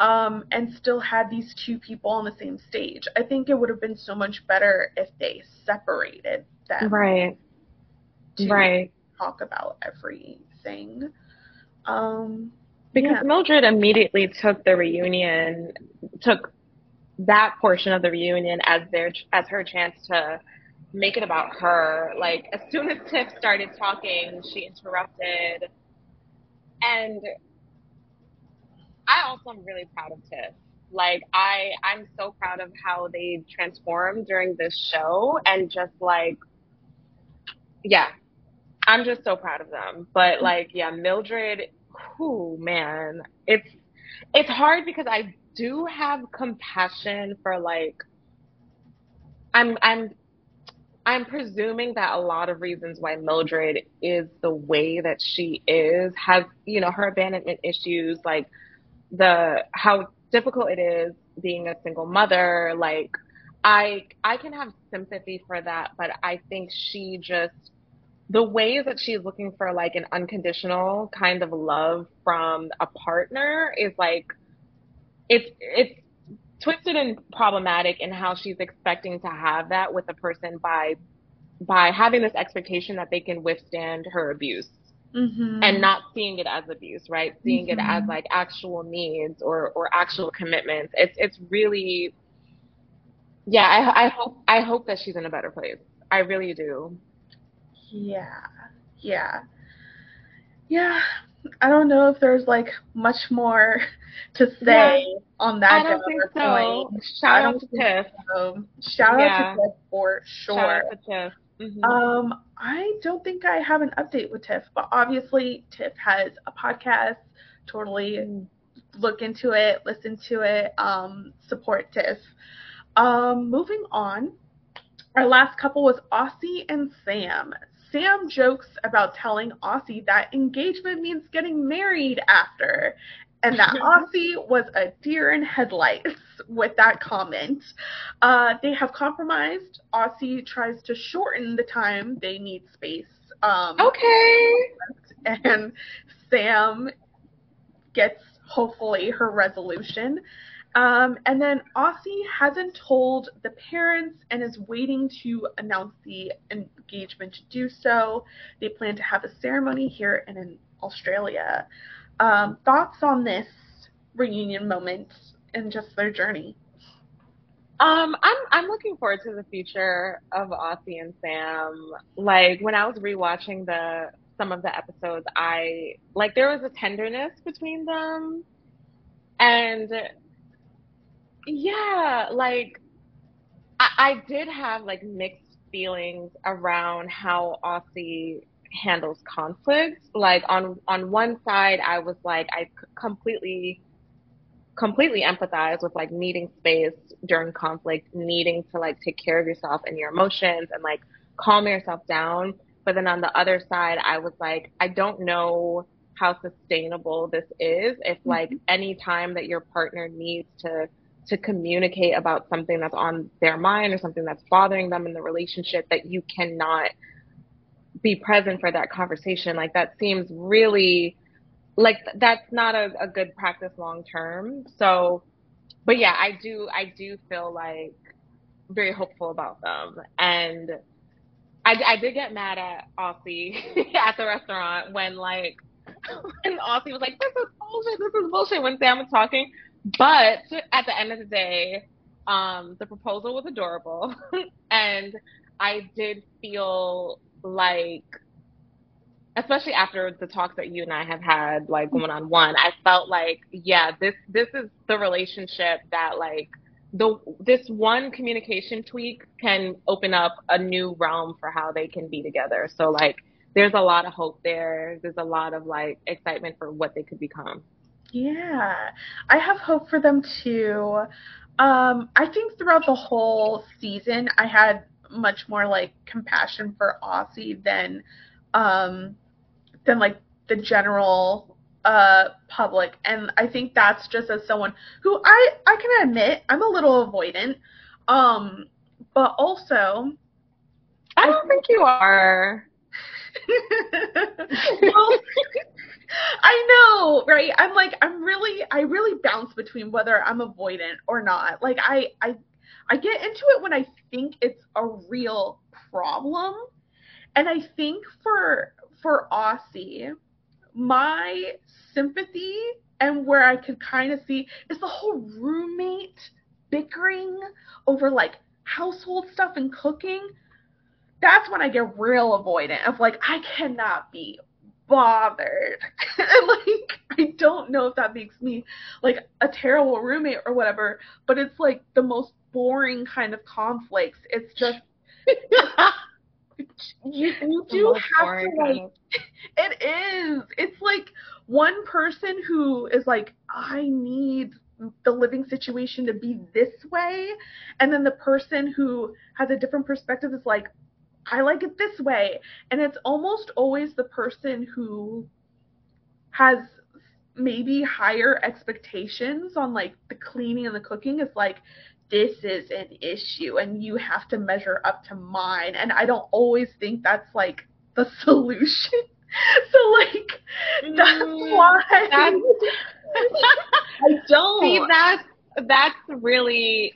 um, and still had these two people on the same stage. I think it would have been so much better if they separated them. Right. right. Talk about everything. Um, because yeah. Mildred immediately took the reunion, took that portion of the reunion as their as her chance to make it about her. Like as soon as Tiff started talking, she interrupted, and I also am really proud of Tiff. Like I I'm so proud of how they transformed during this show and just like yeah. I'm just so proud of them. But like yeah, Mildred, whoo man. It's it's hard because I do have compassion for like I'm I'm I'm presuming that a lot of reasons why Mildred is the way that she is has, you know, her abandonment issues, like the how difficult it is being a single mother like i i can have sympathy for that but i think she just the ways that she's looking for like an unconditional kind of love from a partner is like it's it's twisted and problematic in how she's expecting to have that with a person by by having this expectation that they can withstand her abuse mm-hmm. and not seeing it as abuse, right? Seeing mm-hmm. it as mm-hmm. like actual needs or or actual commitments. It's it's really yeah, I I hope I hope that she's in a better place. I really do. Yeah. Yeah. Yeah. I don't know if there's like much more to say yeah, on that. I don't think so. Shout out to Tiff. So. Shout yeah. out to Tiff for sure. Shout out to Tiff. Mm-hmm. Um, I don't think I have an update with Tiff, but obviously Tiff has a podcast. Totally mm. look into it, listen to it, um, support Tiff. Um, moving on, our last couple was Aussie and Sam. Sam jokes about telling Aussie that engagement means getting married after, and that Aussie was a deer in headlights with that comment. Uh, they have compromised. Aussie tries to shorten the time they need space. Um, okay. And Sam gets hopefully her resolution. Um, and then Aussie hasn't told the parents and is waiting to announce the engagement to do so. They plan to have a ceremony here and in Australia. Um, thoughts on this reunion moment and just their journey? Um, I'm I'm looking forward to the future of Aussie and Sam. Like when I was rewatching the some of the episodes, I like there was a tenderness between them, and yeah, like I, I did have like mixed feelings around how Aussie handles conflict. Like on on one side, I was like I completely completely empathize with like needing space during conflict, needing to like take care of yourself and your emotions and like calm yourself down. But then on the other side, I was like, I don't know how sustainable this is if like mm-hmm. any time that your partner needs to to communicate about something that's on their mind or something that's bothering them in the relationship that you cannot be present for that conversation like that seems really like that's not a, a good practice long term. So, but yeah, I do I do feel like very hopeful about them, and I, I did get mad at Aussie at the restaurant when like when Aussie was like, "This is bullshit. This is bullshit." When Sam was talking, but at the end of the day, um, the proposal was adorable, and I did feel like especially after the talks that you and I have had, like one on one, I felt like, yeah, this this is the relationship that like the this one communication tweak can open up a new realm for how they can be together. So like there's a lot of hope there. There's a lot of like excitement for what they could become. Yeah. I have hope for them too. Um, I think throughout the whole season I had much more like compassion for Aussie than um than like the general uh public and i think that's just as someone who i i can admit i'm a little avoidant um but also i don't I, think you are well, I know, right? I'm like, I'm really, I really bounce between whether I'm avoidant or not. Like, I, I, I get into it when I think it's a real problem, and I think for for Aussie, my sympathy and where I could kind of see is the whole roommate bickering over like household stuff and cooking. That's when I get real avoidant of like I cannot be bothered. like I don't know if that makes me like a terrible roommate or whatever, but it's like the most boring kind of conflicts. It's just you, you do have to like it is it's like one person who is like i need the living situation to be this way and then the person who has a different perspective is like i like it this way and it's almost always the person who has maybe higher expectations on like the cleaning and the cooking is like this is an issue and you have to measure up to mine. And I don't always think that's like the solution. so like that's mm, why that's, I don't see that's that's really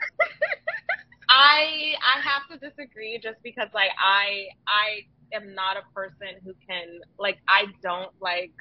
I I have to disagree just because like I I am not a person who can like I don't like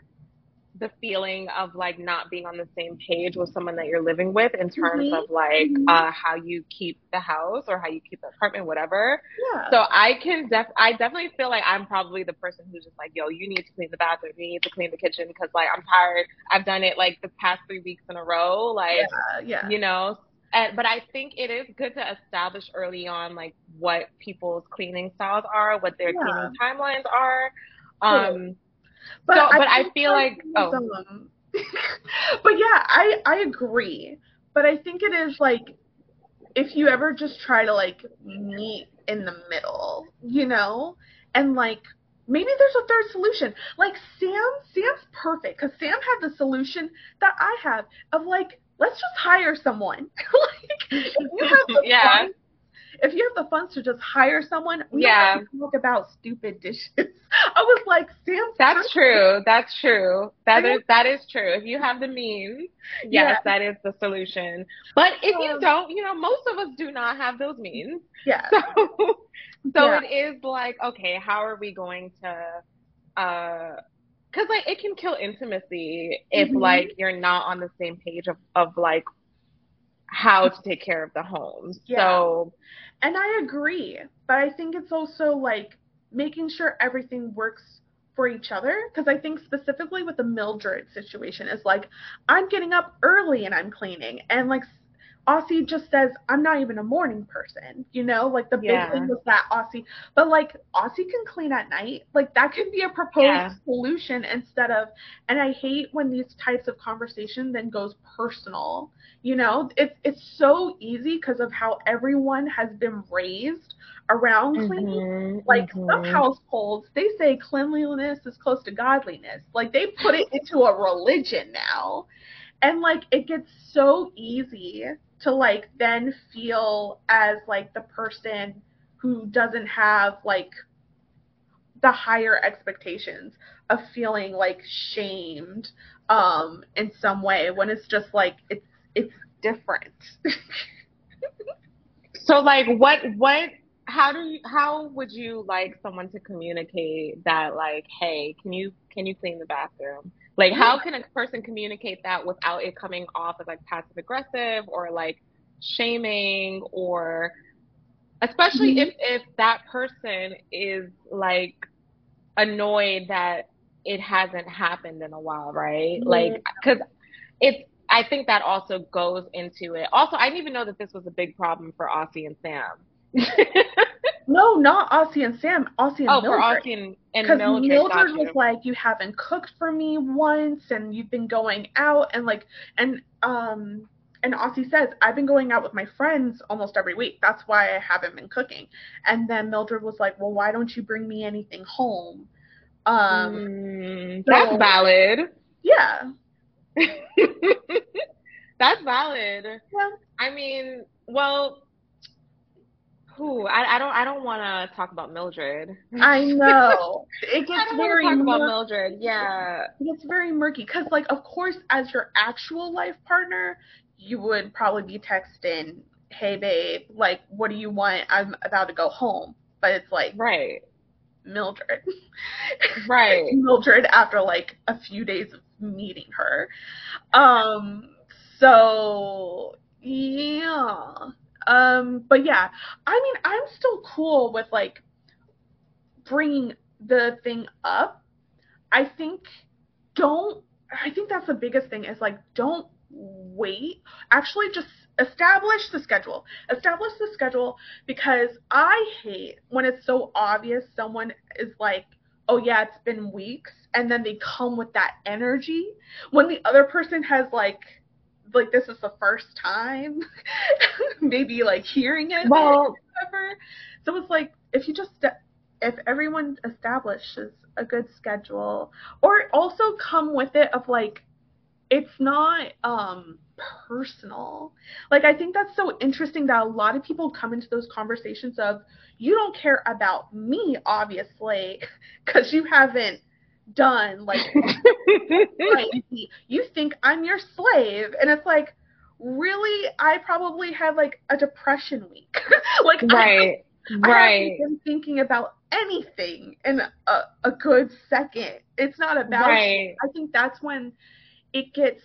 the feeling of like not being on the same page with someone that you're living with in terms mm-hmm. of like mm-hmm. uh, how you keep the house or how you keep the apartment, whatever. Yeah. So I can def I definitely feel like I'm probably the person who's just like, yo, you need to clean the bathroom, you need to clean the kitchen because like I'm tired. I've done it like the past three weeks in a row, like yeah, yeah. you know. And, but I think it is good to establish early on like what people's cleaning styles are, what their yeah. cleaning timelines are. Um, but so, I but I feel like oh. but yeah, I I agree. But I think it is like if you ever just try to like meet in the middle, you know, and like maybe there's a third solution. Like Sam, Sam's perfect because Sam had the solution that I have of like let's just hire someone. like if you have the yeah. Fun, if you have the funds to just hire someone, we yeah. don't have to talk about stupid dishes. I was like, Sam. That's true. That's true. That is that is true. If you have the means, yes, yeah. that is the solution. But if um, you don't, you know, most of us do not have those means. Yeah. So, so yeah. it is like, okay, how are we going to? uh because like it can kill intimacy if Mhm. like you're not on the same page of of like how to take care of the home. Yeah. So And I agree, but I think it's also like making sure everything works for each other because I think specifically with the Mildred situation is like I'm getting up early and I'm cleaning and like Aussie just says I'm not even a morning person, you know, like the Yeah. big thing was that Aussie, but like Aussie can clean at night, like that could be a proposed Yeah. solution instead of, and I hate when these types of conversation then goes personal, you know, it's it's so easy because of how everyone has been raised around cleaning. mhm, Like some mhm. households, they say cleanliness is close to godliness. Like they put it into a religion now. And like it gets so easy to like then feel as like the person who doesn't have like the higher expectations of feeling like shamed um in some way when it's just like it's it's different. So like what what how do you how would you like someone to communicate that like hey can you can you clean the bathroom like how can a person communicate that without it coming off as like passive aggressive or like shaming or especially Mhm. if if that person is like annoyed that it hasn't happened in a while right like because it's I think that also goes into it. Also, I didn't even know that this was a big problem for Aussie and Sam. no, not Aussie and Sam, Aussie and oh, for Mildred. Aussie and, and Because Mildred. Mildred, was like, you haven't cooked for me once, and you've been going out, and like, and um, and Aussie says, I've been going out with my friends almost every week. That's why I haven't been cooking. And then Mildred was like, well, why don't you bring me anything home? Um, Mm, so- that's valid. yeah, that's valid. yeah, I mean, well, who? I, I don't. I don't want to talk about Mildred. I know. It I gets don't very to talk about Mildred. Yeah. it's very murky because like of course as your actual life partner you would probably be texting hey babe like what do you want i'm about to go home but it's like Right. mildred Right. mildred after like a few days of meeting her um so yeah um but yeah i mean i'm still cool with like bringing the thing up. I think don't i think that's the biggest thing is like don't wait. Actually just establish the schedule. Establish the schedule because i hate when it's so obvious someone is like oh yeah it's been weeks and then they come with that energy when the other person has like like this is the first time maybe like hearing it Well. So it's like if you just if everyone establishes a good schedule, or also come with it of like it's not um personal. Like I think that's so interesting that a lot of people come into those conversations of you don't care about me obviously because you haven't done like crazy. You think I'm your slave, and it's like, really? I probably had like a depression week. like, right. I, I Right. haven't been thinking about anything in a, a good second. It's not about. Right. I think that's when it gets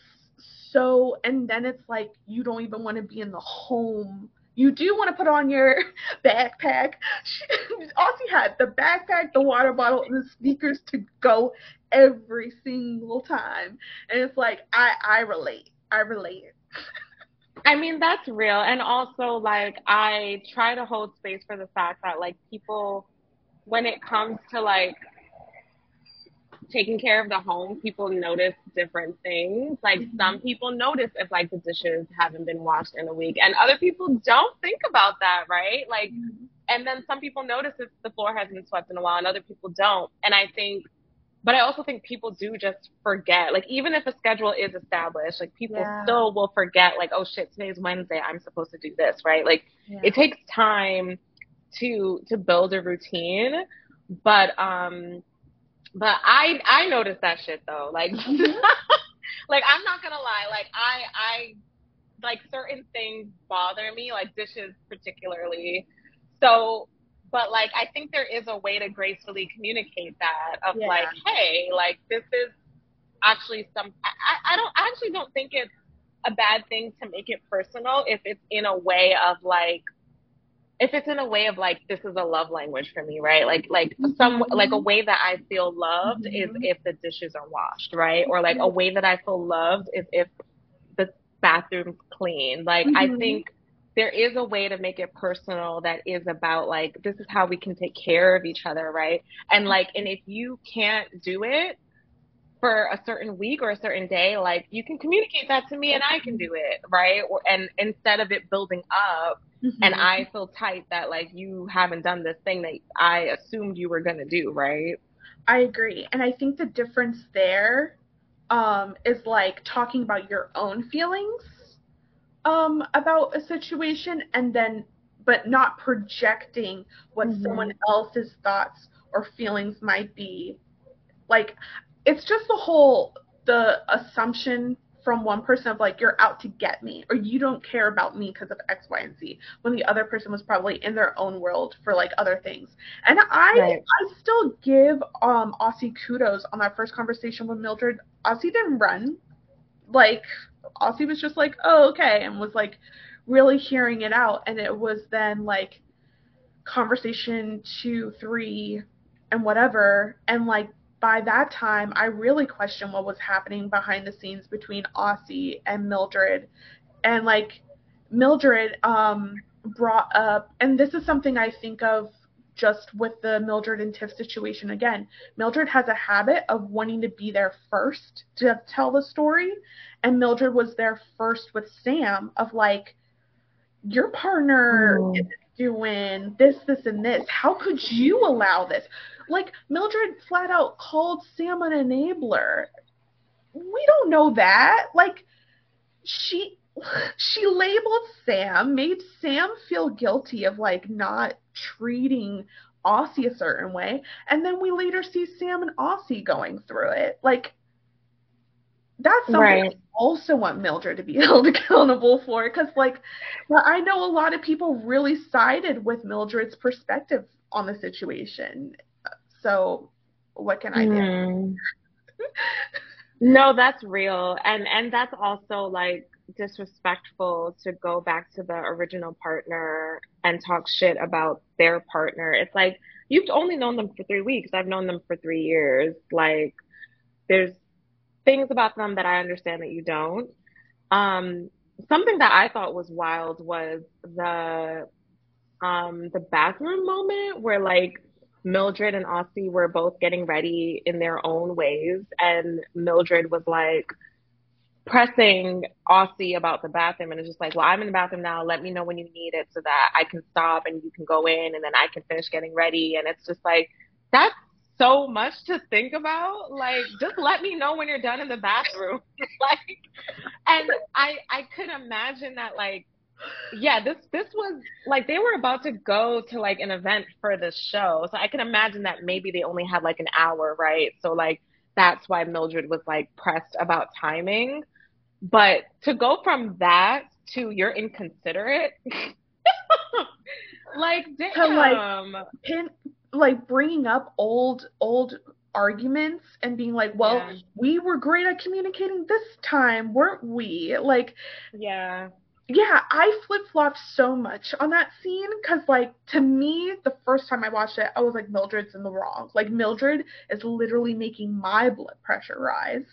so, and then it's like you don't even want to be in the home. You do want to put on your backpack. Aussie had the backpack, the water bottle, and the speakers to go every single time. And it's like I I relate. I relate. I mean, that's real. And also, like, I try to hold space for the fact that, like, people, when it comes to, like, taking care of the home, people notice different things. Like, Mhm. some people notice if, like, the dishes haven't been washed in a week, and other people don't think about that, right? Like, and then some people notice if the floor hasn't been swept in a while, and other people don't. And I think, but I also think people do just forget. Like even if a schedule is established, like people Yeah. still will forget. Like oh shit, today's Wednesday. I'm supposed to do this, right? Like Yeah. it takes time to to build a routine. But um, but I I noticed that shit though. Like like I'm not gonna lie. Like I I like certain things bother me, like dishes particularly. So but like I think there is a way to gracefully communicate that of Yeah. like, hey, like this is actually some. I, I don't I actually don't think it's a bad thing to make it personal if it's in a way of like if it's in a way of like this is a love language for me right like like some Mhm. like a way that i feel loved is Mhm. if the dishes are washed right or like a way that i feel loved is if the bathroom's clean like i Mhm. think there is a way to make it personal that is about like this is how we can take care of each other right and like and if you can't do it for a certain week or a certain day like you can communicate that to me and i can do it right or, and instead of it building up and Mhm. I feel tight that like you haven't done this thing that I assumed you were gonna do, right? I agree. And I think the difference there um, is like talking about your own feelings um, about a situation and then, but not projecting what Mhm. someone else's thoughts or feelings might be. Like, it's just the whole, the assumption from one person of like, you're out to get me or you don't care about me because of X, Y, and Z, when the other person was probably in their own world for like other things. And I Right. I still give um Aussie kudos on that first conversation with Mildred. Aussie didn't run. Like Aussie was just like, "Oh, okay," and was like really hearing it out and it was then like conversation 2, 3 and whatever and like by that time I really questioned what was happening behind the scenes between Aussie and Mildred and like Mildred um brought up and this is something I think of just with the Mildred and Tiff situation again. Mildred has a habit of wanting to be there first to tell the story, and Mildred was there first with Sam of like, your partner Mm. is doing this, this, and this. How could you allow this? Like Mildred flat out called Sam an enabler. We don't know that. Like she she labeled Sam, made Sam feel guilty of like not treating Aussie a certain way, and then we later see Sam and Aussie going through it. Like that's something Right. I also want Mildred to be held accountable for because like well, I know a lot of people really sided with Mildred's perspective on the situation. So what can I do? Mm. No, that's real. And and that's also like disrespectful to go back to the original partner and talk shit about their partner. It's like you've only known them for 3 weeks. I've known them for 3 years. Like there's things about them that I understand that you don't. Um something that I thought was wild was the um the bathroom moment where like Mildred and Aussie were both getting ready in their own ways, and Mildred was like pressing Aussie about the bathroom, and it's just like, well, I'm in the bathroom now. Let me know when you need it so that I can stop and you can go in, and then I can finish getting ready. And it's just like that's so much to think about. Like, just let me know when you're done in the bathroom. like, and I I could imagine that like yeah, this this was like they were about to go to like an event for this show. So I can imagine that maybe they only had like an hour, right? So like that's why Mildred was like pressed about timing. But to go from that to you're inconsiderate, like To, like, damn. pin like bringing up old old arguments and being like, well, Yeah. we were great at communicating this time, weren't we? Like, yeah. yeah, I flip flopped so much on that scene because, like, to me, the first time I watched it, I was like, Mildred's in the wrong. Like, Mildred is literally making my blood pressure rise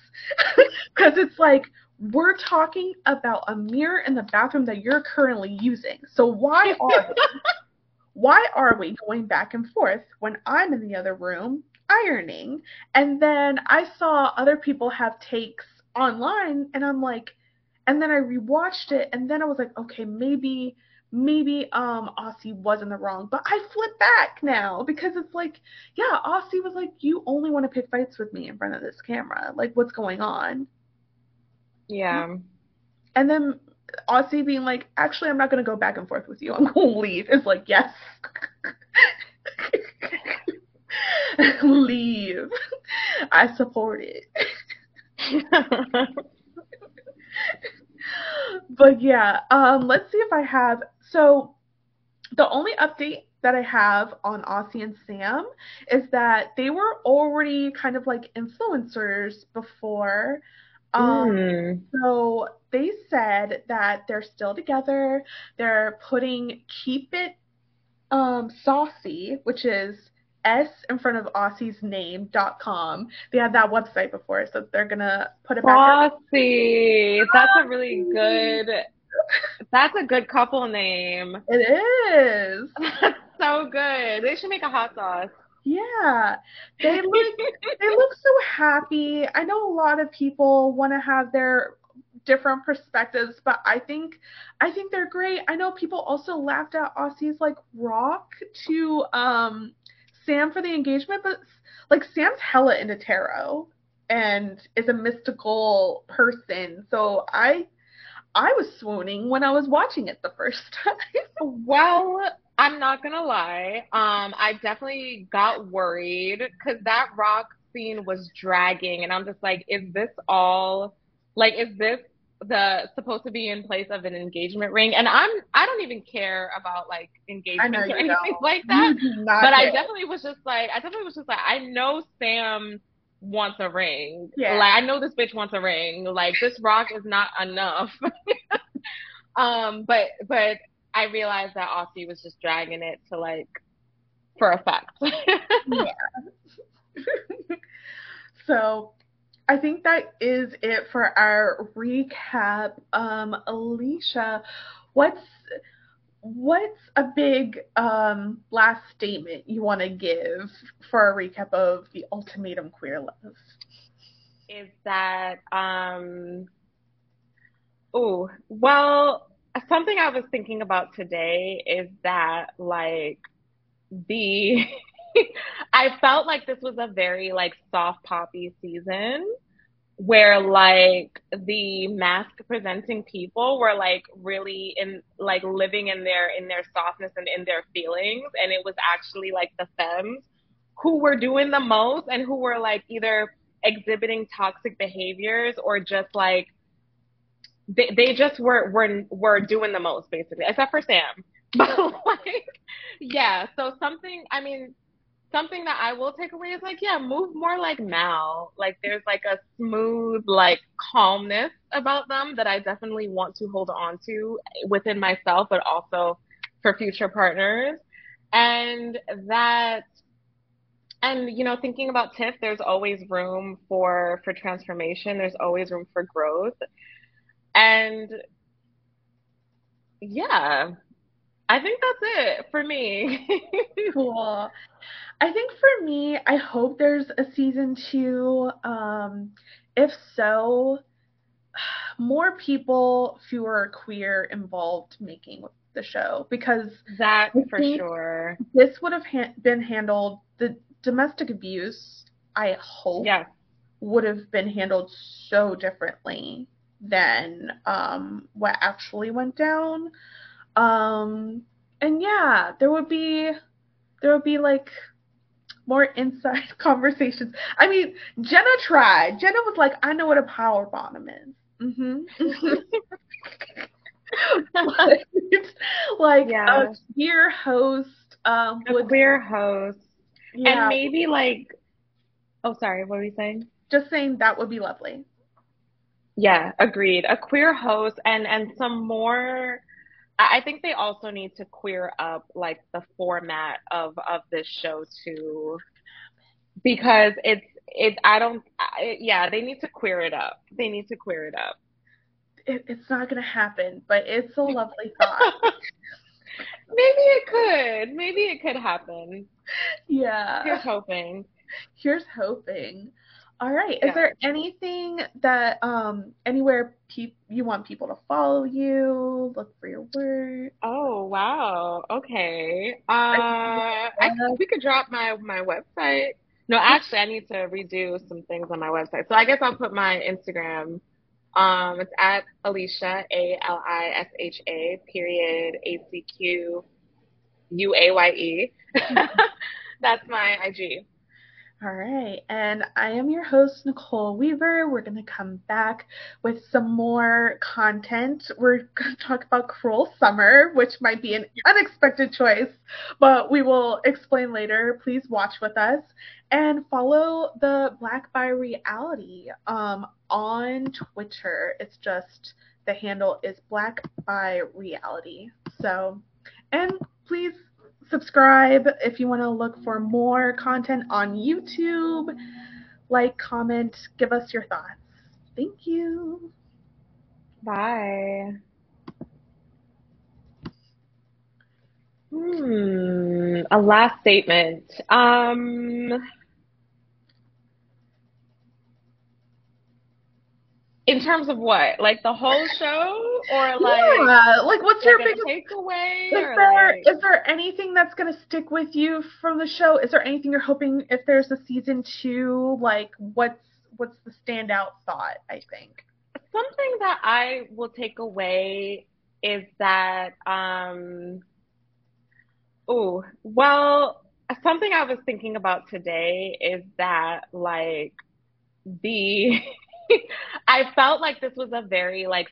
because it's like. We're talking about a mirror in the bathroom that you're currently using. So why are why are we going back and forth when I'm in the other room ironing? And then I saw other people have takes online, and I'm like, and then I rewatched it, and then I was like, okay, maybe, maybe um Aussie was in the wrong, but I flip back now because it's like, yeah, Aussie was like, you only want to pick fights with me in front of this camera, like what's going on? Yeah. And then Aussie being like, actually, I'm not going to go back and forth with you. I'm going to leave. It's like, yes. leave. I support it. but yeah, um, let's see if I have. So the only update that I have on Aussie and Sam is that they were already kind of like influencers before. Um, Mm. so they said that they're still together. They're putting keep it um, saucy, which is S in front of Aussie's name dot com. They had that website before, so they're gonna put it back. Saucy. That's a really good. That's a good couple name. It is. That's so good. They should make a hot sauce. Yeah. They look they look so happy. I know a lot of people want to have their different perspectives, but I think I think they're great. I know people also laughed at Aussie's like rock to um Sam for the engagement, but like Sam's hella into tarot and is a mystical person. So I I was swooning when I was watching it the first time. Well, I'm not gonna lie. Um, I definitely got worried because that rock scene was dragging, and I'm just like, is this all? Like, is this the supposed to be in place of an engagement ring? And I'm I don't even care about like engagement or anything don't. like that. But I definitely was just like, I definitely was just like, I know Sam wants a ring. Yeah. Like, I know this bitch wants a ring. Like, this rock is not enough. um, but but I realized that Aussie was just dragging it to like for effect. So I think that is it for our recap. Um, Alisha, what's what's a big um, last statement you want to give for a recap of the ultimatum queer love? is that um oh well something I was thinking about today is that like the I felt like this was a very like soft poppy season where like the masc presenting people were like really in like living in their in their softness and in their feelings. And it was actually like the femmes who were doing the most and who were like either exhibiting toxic behaviors or just like they, they just were were were doing the most basically except for Sam. But like yeah so something I mean something that I will take away is like yeah move more like Mal. Like there's like a smooth like calmness about them that I definitely want to hold on to within myself but also for future partners. And that and you know thinking about tiff there's always room for for transformation. There's always room for growth and yeah i think that's it for me Cool. I think for me, I hope there's a season two. Um, if so, more people fewer queer involved making the show because that for sure this would have ha- been handled the domestic abuse i hope yes would have been handled so differently than um, what actually went down. Um, and yeah there would be there would be like more inside conversations. I mean jenna tried. Jenna was like i know what a power bottom is. Hmm like, like Yeah. a queer host um, a queer host. Yeah, and maybe like oh sorry what were you saying? Just saying that would be lovely. Yeah, agreed. A queer host and and some more I think they also need to queer up like the format of of this show too because it's it I don't I, yeah, they need to queer it up. They need to queer it up. It, it's not gonna happen, but it's a lovely thought. Maybe it could. Maybe it could happen. yeah. Here's hoping. Here's hoping. All right. Is there anything that um anywhere pe- you want people to follow you, look for your work? Oh wow. Okay. Uh, I we could drop my my website. No, actually, I need to redo some things on my website. So I guess I'll put my Instagram. Um, it's at Alisha A L I S H A period A C Q U A Y E. That's my IG. All right, and I am your host, Nicole Weaver. We're going to come back with some more content. We're going to talk about Cruel Summer, which might be an unexpected choice, but we will explain later. Please watch with us and follow the Black Bi Reality um, on Twitter. It's just the handle is Black Bi Reality. So, and please subscribe if you want to look for more content on YouTube. Like, comment, give us your thoughts. Thank you. Bye. Hmm, a last statement. Um, In terms of what? Like the whole show, or like yeah, like what's like your biggest takeaway? Is there like, is there anything that's gonna stick with you from the show? Is there anything you're hoping if there's a season two? Like what's what's the standout thought? I think. something that I will take away is that um oh well something I was thinking about today is that like the I felt like this was a very like